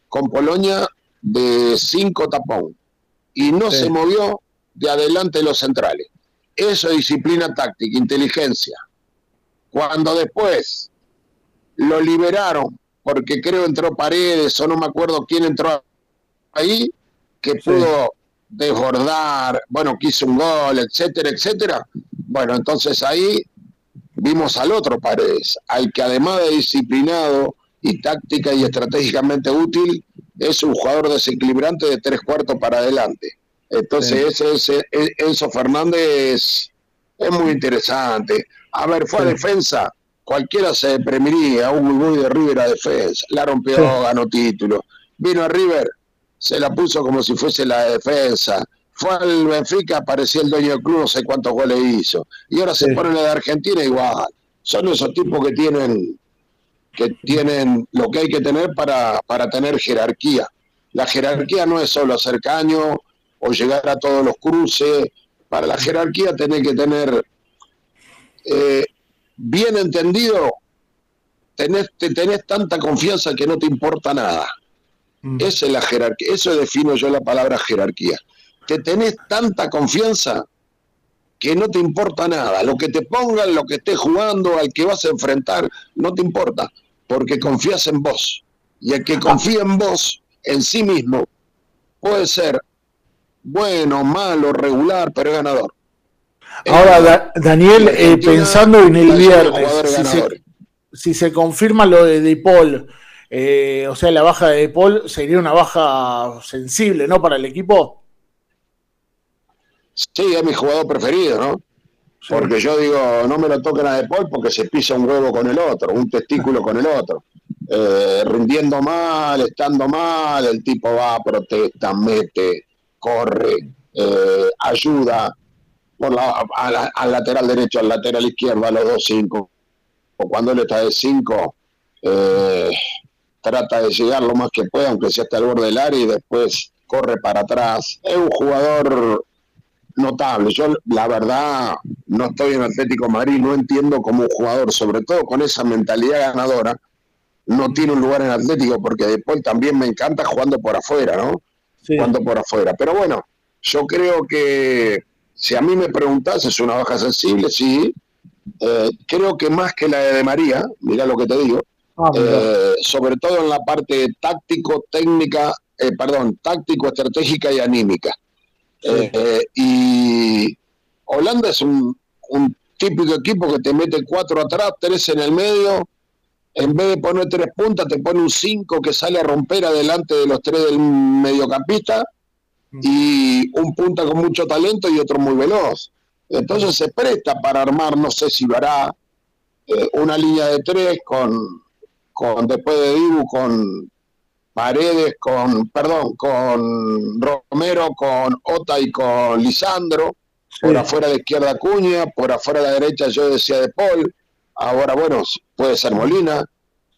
con Polonia de cinco tapón, y no Sí. se movió de adelante de los centrales. Eso es disciplina táctica, inteligencia. Cuando después lo liberaron, porque creo entró Paredes o no me acuerdo quién entró ahí, que pudo desbordar, bueno, que hizo un gol, etcétera, etcétera. Bueno, entonces ahí vimos al otro Paredes, al que además de disciplinado y táctica y estratégicamente útil, es un jugador desequilibrante de tres cuartos para adelante. Entonces ese, ese- e- Enzo Fernández es muy interesante. A ver, fue a defensa, cualquiera se deprimiría, un muy de River a defensa, la rompió, Sí. ganó título. Vino a River, se la puso como si fuese la defensa. Fue al Benfica, parecía el dueño del club, no sé cuántos goles hizo. Y ahora se pone la de Argentina igual. Son esos tipos que tienen que tienen lo que hay que tener para, para tener jerarquía. La jerarquía no es solo hacer caño o llegar a todos los cruces. Para la jerarquía tenés que tener eh, bien entendido, tenés, te tenés tanta confianza que no te importa nada. Esa es la jerarquía, eso defino yo la palabra jerarquía. Que tenés tanta confianza que no te importa nada. Lo que te pongan, lo que estés jugando, al que vas a enfrentar, no te importa, porque confías en vos. Y el que confía en vos, en sí mismo, puede ser bueno, malo, regular, pero es ganador. Ahora, Da- Daniel, eh, pensando en el viernes, si se, si se confirma lo de De Paul, eh, o sea, la baja de De Paul sería una baja sensible, ¿no? Para el equipo. Sí, es mi jugador preferido, ¿no? Porque yo digo, no me lo toquen a De Paul porque se pisa un huevo con el otro, un testículo con el otro. Eh, rindiendo mal, estando mal, el tipo va, protesta, mete, corre, eh, ayuda por la, a la- al lateral derecho, al lateral izquierdo, a los dos cinco. O cuando él está de cinco, eh, trata de llegar lo más que pueda, aunque sea hasta el borde del área y después corre para atrás. Es un jugador notable. Yo, la verdad, no estoy en Atlético de Madrid, no entiendo cómo un jugador, sobre todo con esa mentalidad ganadora, no tiene un lugar en Atlético, porque después también me encanta jugando por afuera, ¿no? Jugando por afuera. Pero bueno, yo creo que si a mí me preguntás, es una baja sensible, sí. Eh, creo que más que la de, María, mira lo que te digo, Ah, eh, sobre todo en la parte táctico, técnica, eh, perdón, táctico, estratégica y anímica. Eh, eh, y Holanda es un, un típico equipo que te mete cuatro atrás, tres en el medio. En vez de poner tres puntas, te pone un cinco que sale a romper adelante de los tres del mediocampista y un punta con mucho talento y otro muy veloz. Entonces se presta para armar, no sé si lo hará, eh, una línea de tres con, con después de Dibu, con Paredes, con, perdón, con Romero, con Ota y con Lisandro, por afuera de izquierda Cuña, por afuera de la derecha yo decía de Paul, ahora bueno, puede ser Molina,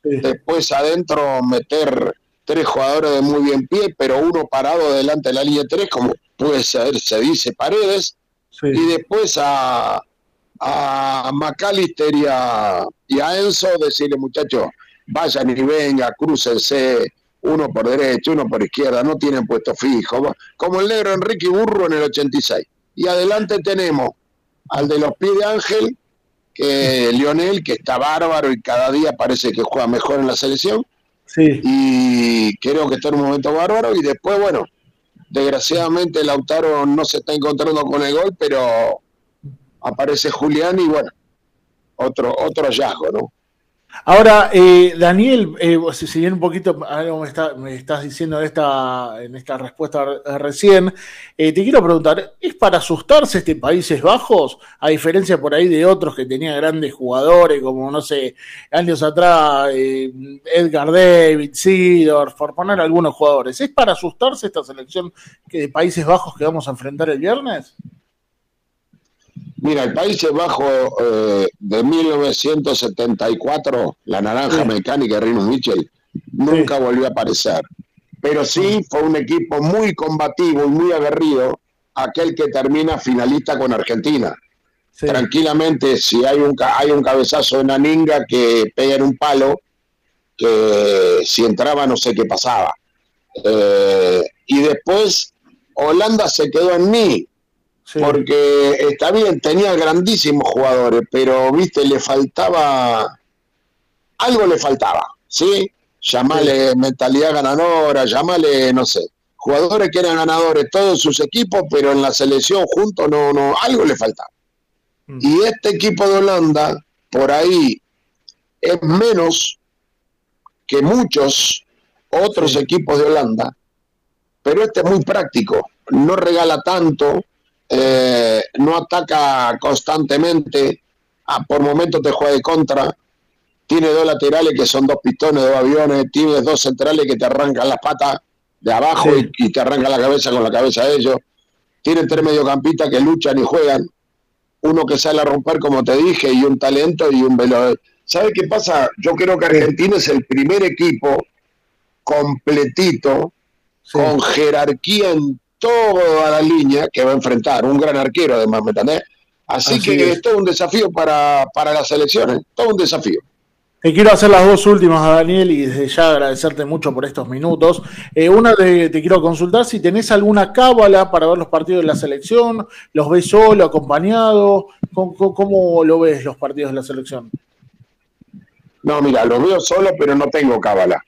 después adentro meter tres jugadores de muy bien pie, pero uno parado delante de la línea de tres, como puede ser, se dice Paredes, y después a, a McAllister y a, y a Enzo decirle, muchachos, vayan y venga, crúcense, uno por derecha, uno por izquierda, no tienen puesto fijo, como el negro Enrique Burro en el 86. Y adelante tenemos al de los pies de Ángel, que Lionel, que está bárbaro y cada día parece que juega mejor en la selección. Y creo que está en un momento bárbaro. Y después, bueno, desgraciadamente Lautaro no se está encontrando con el gol, pero aparece Julián y bueno, otro, otro hallazgo, ¿no? Ahora, eh, Daniel, eh, si bien un poquito algo me, está- me estás diciendo en esta, en esta respuesta re- recién, eh, te quiero preguntar, ¿es para asustarse este Países Bajos? A diferencia por ahí de otros que tenían grandes jugadores, como, no sé, años atrás, eh, Edgar David, Sidor, por poner algunos jugadores. ¿Es para asustarse esta selección de Países Bajos que vamos a enfrentar el viernes? Mira, el Países Bajos eh, de 1974, la naranja mecánica de Rinus Mitchell, nunca volvió a aparecer. Pero sí fue un equipo muy combativo y muy aguerrido, aquel que termina finalista con Argentina. Tranquilamente, si hay un, hay un cabezazo de Naninga que pega en un palo, que si entraba no sé qué pasaba. Eh, y después Holanda se quedó en mí, porque está bien, tenía grandísimos jugadores, pero viste, le faltaba, algo le faltaba, ¿sí? Llamale mentalidad ganadora, llamale, no sé, jugadores que eran ganadores todos sus equipos, pero en la selección juntos no, no, algo le faltaba. Y este equipo de Holanda, por ahí, es menos que muchos otros equipos de Holanda, pero este es muy práctico, no regala tanto, eh, no ataca constantemente, ah, por momentos te juega de contra, tiene dos laterales que son dos pistones, dos aviones, tiene dos centrales que te arrancan las patas de abajo y, y te arrancan la cabeza con la cabeza de ellos, tiene tres mediocampistas que luchan y juegan, uno que sale a romper, como te dije, y un talento y un veloz. ¿Sabe qué pasa? Yo creo que Argentina es el primer equipo completito, con jerarquía en toda la línea que va a enfrentar. Un gran arquero, además, ¿me entendés? Así, Así que es. es todo un desafío para, para las selecciones, todo un desafío. Te quiero hacer las dos últimas a Daniel y desde ya agradecerte mucho por estos minutos. Eh, una te, te quiero consultar si tenés alguna cábala para ver los partidos de la selección, los ves solo, acompañado, ¿cómo, cómo- cómo lo ves los partidos de la selección? No, mira, los veo solo, pero no tengo cábala.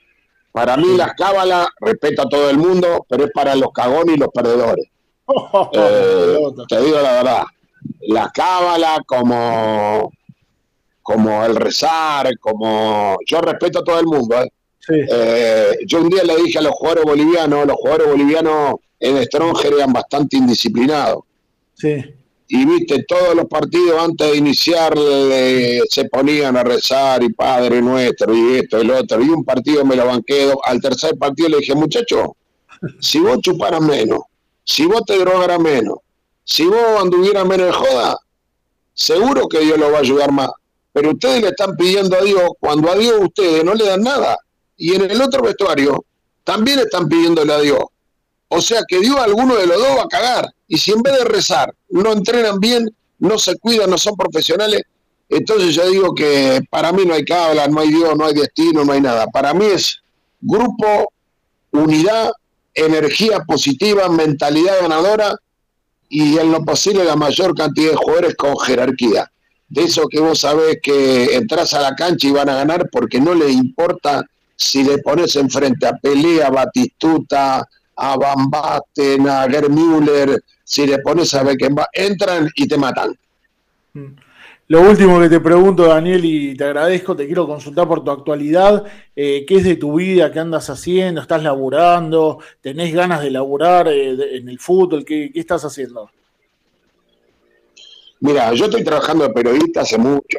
Para mí las cábalas, respeto a todo el mundo, pero es para los cagones y los perdedores. Eh, te digo la verdad, la cábala como, como el rezar, como yo respeto a todo el mundo. ¿eh? Eh, yo un día le dije a los jugadores bolivianos, los jugadores bolivianos en Stronger eran bastante indisciplinados. Sí. Y viste, todos los partidos antes de iniciar eh, se ponían a rezar y Padre Nuestro y esto y lo otro. Y un partido me lo banqué, al tercer partido le dije, muchacho, si vos chuparas menos, si vos te drogaras menos, si vos anduvieras menos de joda, seguro que Dios lo va a ayudar más. Pero ustedes le están pidiendo a Dios, cuando a Dios ustedes no le dan nada. Y en el otro vestuario también están pidiéndole a Dios. O sea que Dios alguno de los dos va a cagar. Y si en vez de rezar no entrenan bien, no se cuidan, no son profesionales, entonces yo digo que para mí no hay cabla, no hay Dios, no hay destino, no hay nada. Para mí es grupo, unidad, energía positiva, mentalidad ganadora y en lo posible la mayor cantidad de jugadores con jerarquía. De eso que vos sabés que entras a la cancha y van a ganar porque no le importa si le pones enfrente a Pelea, Batistuta, a Van Basten, a Gerd Müller, si le pones a Beckenbauer, entran y te matan. Lo último que te pregunto, Daniel, y te agradezco, te quiero consultar por tu actualidad. eh, ¿Qué es de tu vida? ¿Qué andas haciendo? ¿Estás laburando? ¿Tenés ganas de laburar eh, de- en el fútbol? ¿Qué, qué estás haciendo? Mira, yo estoy trabajando de periodista hace mucho.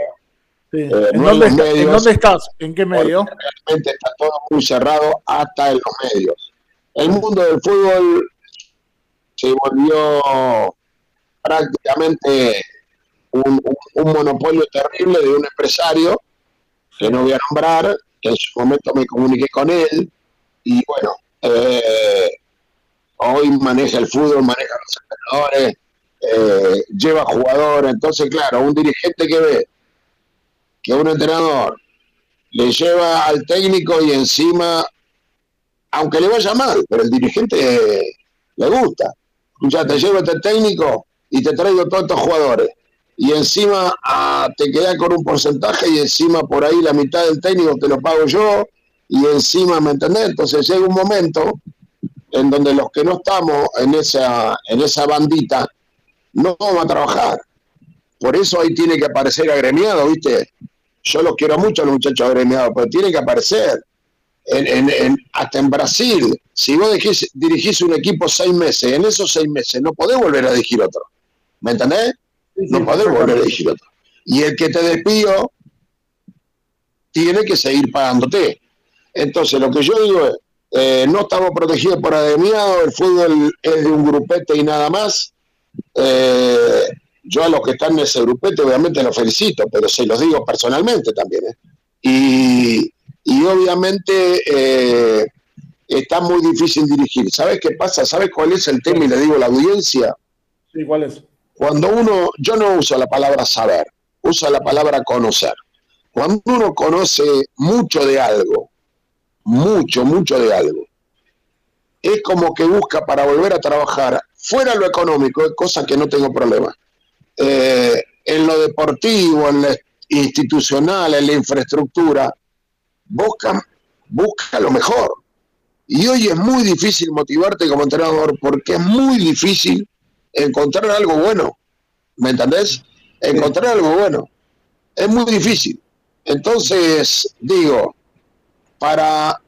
Sí. eh, ¿En, no dónde en dónde estás? ¿En qué medio? realmente está todo muy cerrado hasta en los medios. El mundo del fútbol se volvió prácticamente un, monopolio terrible de un empresario que no voy a nombrar, en su momento me comuniqué con él y bueno, eh, hoy maneja el fútbol, maneja los entrenadores, eh, lleva jugadores, entonces claro, un dirigente que ve que un entrenador le lleva al técnico y encima, aunque le vaya mal, pero el dirigente le gusta. Ya te llevo este técnico y te traigo todos estos jugadores. Y encima ah, te quedas con un porcentaje y encima por ahí la mitad del técnico te lo pago yo y encima, ¿me entendés? Entonces llega un momento en donde los que no estamos en esa, en esa bandita no vamos a trabajar. Por eso ahí tiene que aparecer agremiado, ¿viste? Yo los quiero mucho a los muchachos agremiados, pero tiene que aparecer. En, en- en- hasta en Brasil, si vos dirigís, dirigís un equipo seis meses, en esos seis meses no podés volver a dirigir otro. ¿Me entendés? no podés volver a dirigir otro. Y el que te despidió tiene que seguir pagándote. Entonces, lo que yo digo es, eh, no estamos protegidos por agremiado, el fútbol es de un grupete y nada más. Eh, yo a los que están en ese grupete obviamente los felicito, pero se los digo personalmente también. ¿eh? Y, y obviamente eh, está muy difícil dirigir. ¿Sabes qué pasa? ¿Sabes cuál es el tema? Y le digo a la audiencia. Sí, ¿cuál es? Cuando uno, yo no uso la palabra saber, uso la palabra conocer. Cuando uno conoce mucho de algo, mucho, mucho de algo, es como que busca para volver a trabajar fuera lo económico, cosa que no tengo problema. Eh, en lo deportivo, en lo institucional, en la infraestructura, busca, busca lo mejor. Y hoy es muy difícil motivarte como entrenador porque es muy difícil encontrar algo bueno. ¿Me entendés? Encontrar algo bueno. Es muy difícil. Entonces, digo, para...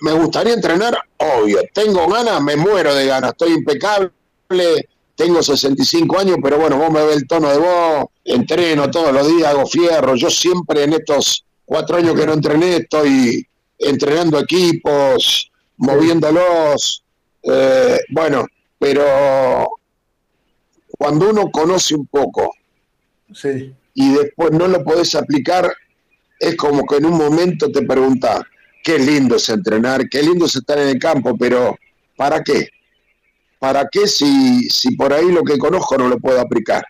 Me gustaría entrenar, obvio. Tengo ganas, me muero de ganas. Estoy impecable, tengo 65 años, pero bueno, vos me ves el tono de voz, entreno todos los días, hago fierro. Yo siempre en estos cuatro años que no entrené estoy entrenando equipos, moviéndolos. eh, bueno, pero cuando uno conoce un poco Sí. y después no lo podés aplicar, es como que en un momento te preguntás, qué lindo es entrenar, qué lindo es estar en el campo, pero ¿para qué? ¿Para qué si, si por ahí lo que conozco no lo puedo aplicar?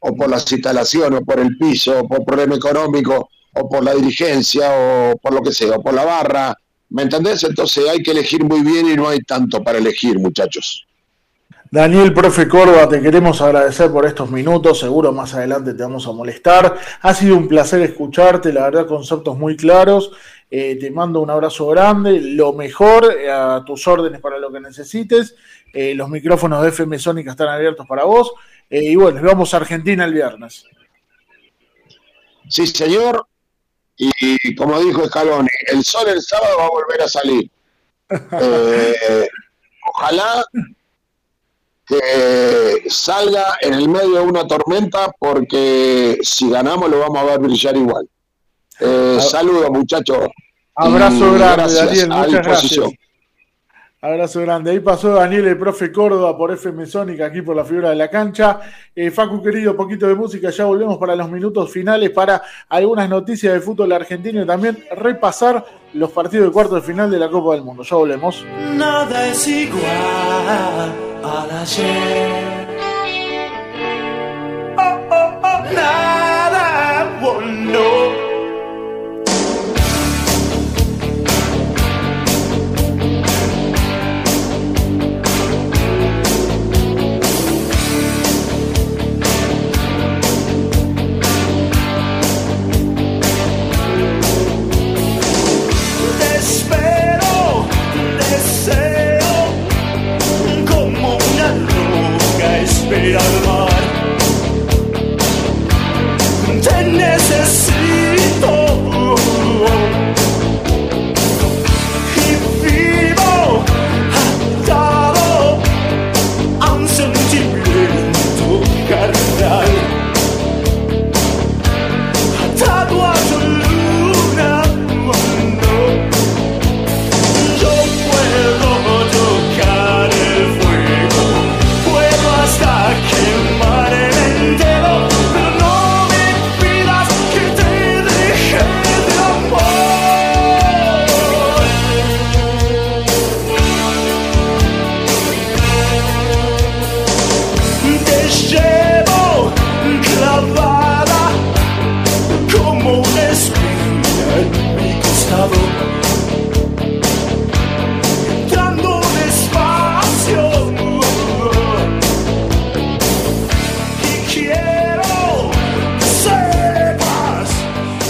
O por las instalaciones, o por el piso, o por problema económico, o por la dirigencia, o por lo que sea, o por la barra. ¿Me entendés? Entonces hay que elegir muy bien y no hay tanto para elegir, muchachos. Daniel, profe Córdoba, te queremos agradecer por estos minutos. Seguro más adelante te vamos a molestar. Ha sido un placer escucharte, la verdad, conceptos muy claros. Eh, te mando un abrazo grande, lo mejor, eh, a tus órdenes para lo que necesites. Eh, los micrófonos de FM Sónica están abiertos para vos. Y bueno, nos vamos a Argentina el viernes. Sí, señor. Y como dijo Scaloni, el sol el sábado va a volver a salir. Eh, ojalá que salga en el medio de una tormenta porque si ganamos lo vamos a ver brillar igual. Eh, saludos muchachos. Abrazo grande, gracias, Daniel, a muchas disposición. gracias. Abrazo grande. Ahí pasó Daniel, el profe Córdoba por FM Sónica, aquí por la figura de la cancha. Eh, Facu, querido, poquito de música. Ya volvemos para los minutos finales para algunas noticias del fútbol argentino y también repasar los partidos de cuarto de final de la Copa del Mundo. Ya volvemos. Nada es igual al ayer. olvidar más. Te necesito.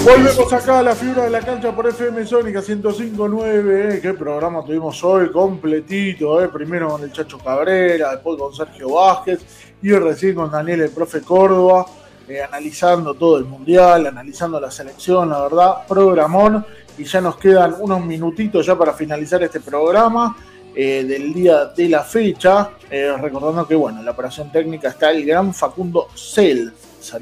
Volvemos acá a la figura de la cancha por FM Sónica 105.9. eh, Qué programa tuvimos hoy completito. eh, Primero con el Chacho Cabrera, después con Sergio Vázquez y recién con Daniel, el profe Córdoba, eh, analizando todo el mundial, analizando la selección, la verdad, programón. Y ya nos quedan unos minutitos ya para finalizar este programa eh, del día de la fecha. Recordando que, bueno, en la operación técnica está el gran Facundo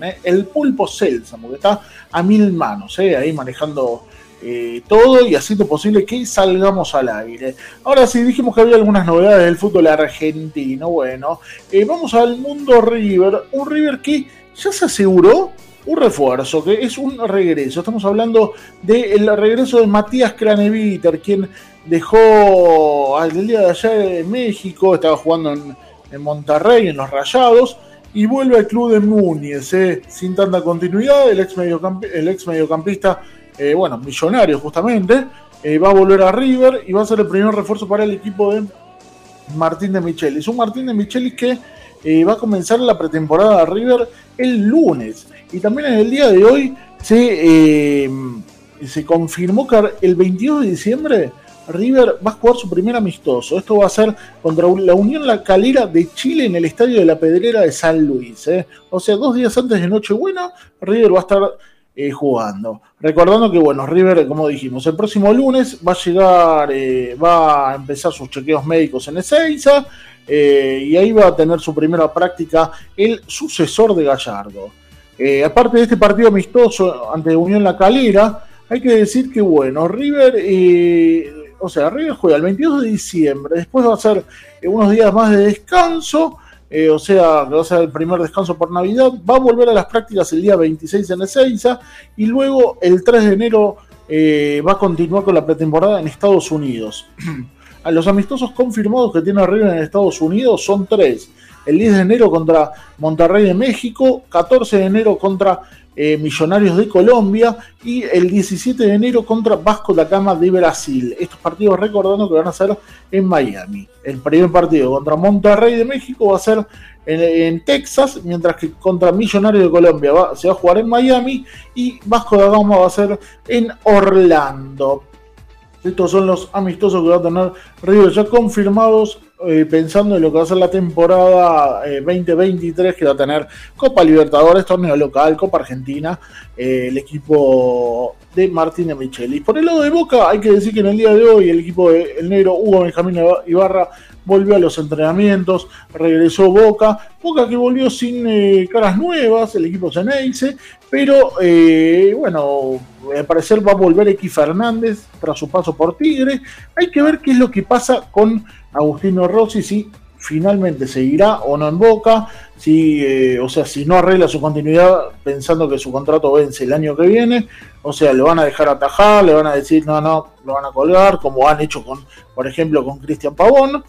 ¿eh? el pulpo Selsan, porque está a mil manos, ¿eh? ahí manejando eh, todo y haciendo posible que salgamos al aire. Ahora sí, dijimos que había algunas novedades del fútbol argentino. Bueno, vamos al mundo River, un River que ya se aseguró un refuerzo, que es un regreso. Estamos hablando del regreso de Matías Craneviter, quien dejó el día de ayer en México, estaba jugando en Monterrey, en los Rayados, y vuelve al club de Núñez, eh, sin tanta continuidad. El ex, el ex mediocampista, eh, bueno, millonario justamente, eh, va a volver a River y va a ser el primer refuerzo para el equipo de Martín de Michelis. Un Martín de Michelis que va a comenzar la pretemporada de River el lunes. Y también en el día de hoy se, se confirmó que el 22 de diciembre River va a jugar su primer amistoso. Esto va a ser contra la Unión La Calera de Chile en el Estadio de la Pedrera de San Luis. ¿eh? O sea, dos días antes de Nochebuena, River va a estar eh, jugando. Recordando que, bueno, River, como dijimos, el próximo lunes va a llegar, eh, va a empezar sus chequeos médicos en Ezeiza y ahí va a tener su primera práctica el sucesor de Gallardo. Aparte de este partido amistoso ante Unión La Calera, hay que decir que, bueno, River, o sea, River juega el 22 de diciembre, después va a ser eh, unos días más de descanso, eh, o sea, va a ser el primer descanso por Navidad, va a volver a las prácticas el día 26 en Ezeiza y luego el 3 de enero eh, va a continuar con la pretemporada en Estados Unidos. a los amistosos confirmados que tiene River en Estados Unidos son tres. El 10 de enero contra Monterrey de México, 14 de enero contra eh, Millonarios de Colombia y el 17 de enero contra Vasco da Gama de Brasil. Estos partidos recordando que van a ser en Miami. El primer partido contra Monterrey de México va a ser en, Texas, mientras que contra Millonarios de Colombia se va a jugar en Miami y Vasco da Gama va a ser en Orlando. Estos son los amistosos que va a tener River ya confirmados, eh, pensando en lo que va a ser la temporada eh, 2023, que va a tener Copa Libertadores, torneo local, Copa Argentina, eh, el equipo de Martín de Michelis. Por el lado de Boca, hay que decir que en el día de hoy el equipo de el negro Hugo Benjamín Ibarra volvió a los entrenamientos, regresó Boca, Boca que volvió sin eh, caras nuevas, el equipo Ceneice, pero eh, bueno, al parecer va a volver X Fernández tras su paso por Tigre. Hay que ver qué es lo que pasa con Agustino Rossi, si finalmente seguirá o no en Boca, si, eh, o sea, si no arregla su continuidad pensando que su contrato vence el año que viene, o sea, lo van a dejar atajar, le van a decir no, no, lo van a colgar, como han hecho con, por ejemplo, con Cristian Pavón.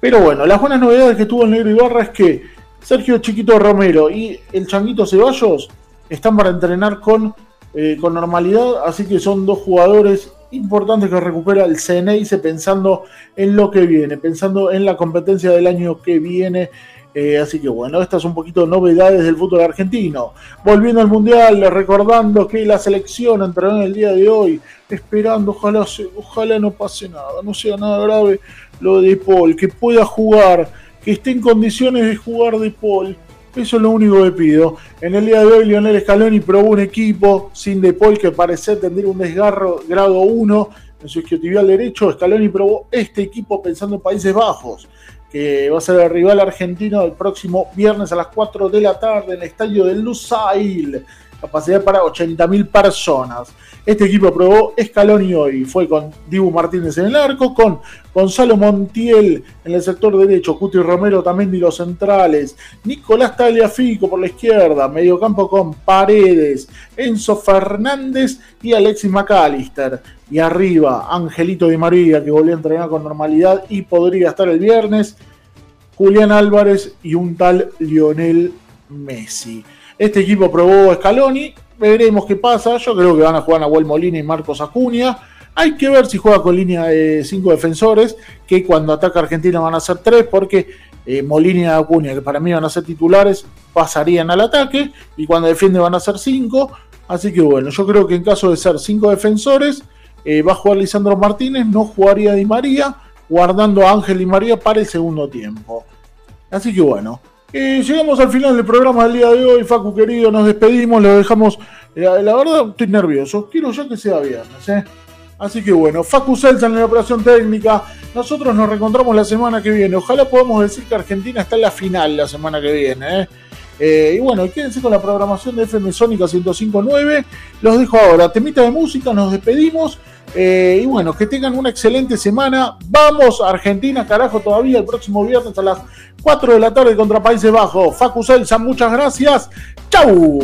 Pero bueno, las buenas novedades que tuvo el Negro Ibarra es que Sergio Chiquito Romero y el Changuito Ceballos están para entrenar con, eh, con normalidad, así que son dos jugadores importantes que recupera el CNIC pensando en lo que viene, pensando en la competencia del año que viene. Eh, así que bueno, estas son un poquito novedades del fútbol argentino. Volviendo al Mundial, recordando que la selección entrará en el día de hoy, esperando, ojalá, ojalá no pase nada, no sea nada grave lo de Paul, que pueda jugar, que esté en condiciones de jugar de Paul. Eso es lo único que pido. En el día de hoy, Lionel Scaloni probó un equipo sin De Paul que parece tendría un desgarro grado 1 en su isquiotibial derecho. Scaloni probó este equipo pensando en Países Bajos, que va a ser el rival argentino el próximo viernes a las 4 de la tarde en el estadio del Lusail. Capacidad para 80.000 personas. Este equipo probó Scaloni hoy. Fue con Dibu Martínez en el arco, con Gonzalo Montiel en el sector derecho, Cuti Romero también de los centrales, Nicolás Tagliafico por la izquierda, mediocampo con Paredes, Enzo Fernández y Alexis McAllister. Y arriba, Angelito Di María, que volvió a entrenar con normalidad y podría estar el viernes, Julián Álvarez y un tal Lionel Messi. Este equipo probó Scaloni, veremos qué pasa. Yo creo que van a jugar Nahuel Molina y Marcos Acuña. Hay que ver si juega con línea de cinco defensores, que cuando ataca Argentina van a ser tres, porque eh, Molina y Acuña, que para mí van a ser titulares, pasarían al ataque, y cuando defiende van a ser cinco. Así que bueno, yo creo que en caso de ser cinco defensores, eh, va a jugar Lisandro Martínez, no jugaría Di María, guardando a Ángel Di María para el segundo tiempo. Así que bueno, eh, llegamos al final del programa del día de hoy, Facu querido, nos despedimos, lo dejamos. La, la verdad, estoy nervioso, quiero ya que sea viernes, ¿eh? Así que bueno, Facu Selsan en la operación técnica. Nosotros nos reencontramos la semana que viene. Ojalá podamos decir que Argentina está en la final la semana que viene. ¿eh? Eh, y bueno, quédense con la programación de FM Sónica 105.9. Los dejo ahora. Temita de música, nos despedimos. Eh, y bueno, que tengan una excelente semana. Vamos a Argentina, carajo, todavía el próximo viernes a las 4 de la tarde contra Países Bajos. Facu Selsan, muchas gracias. ¡Chau!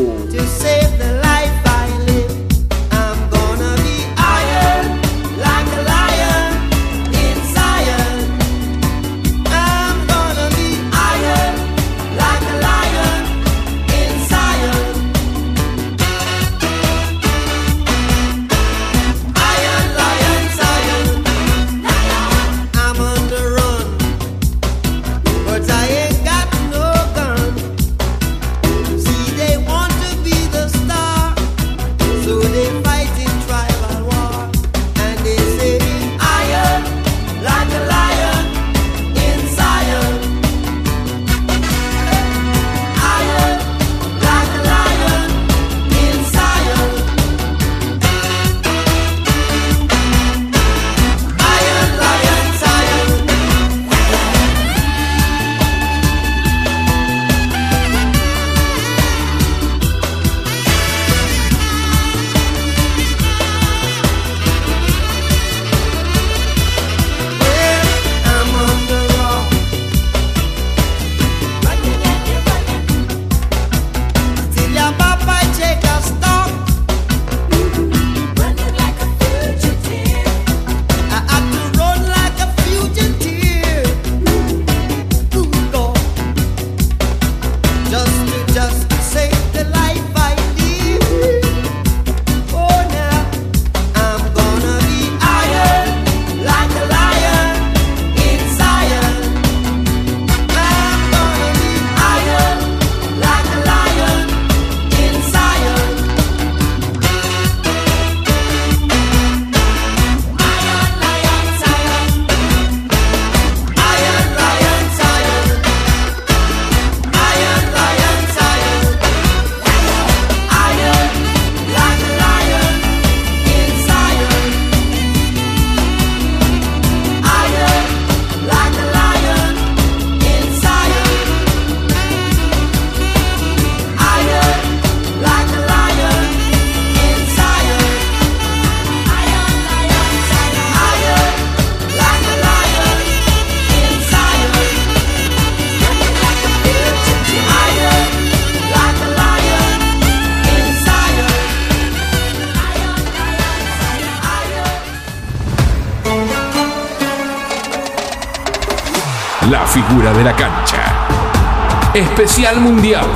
Mundial.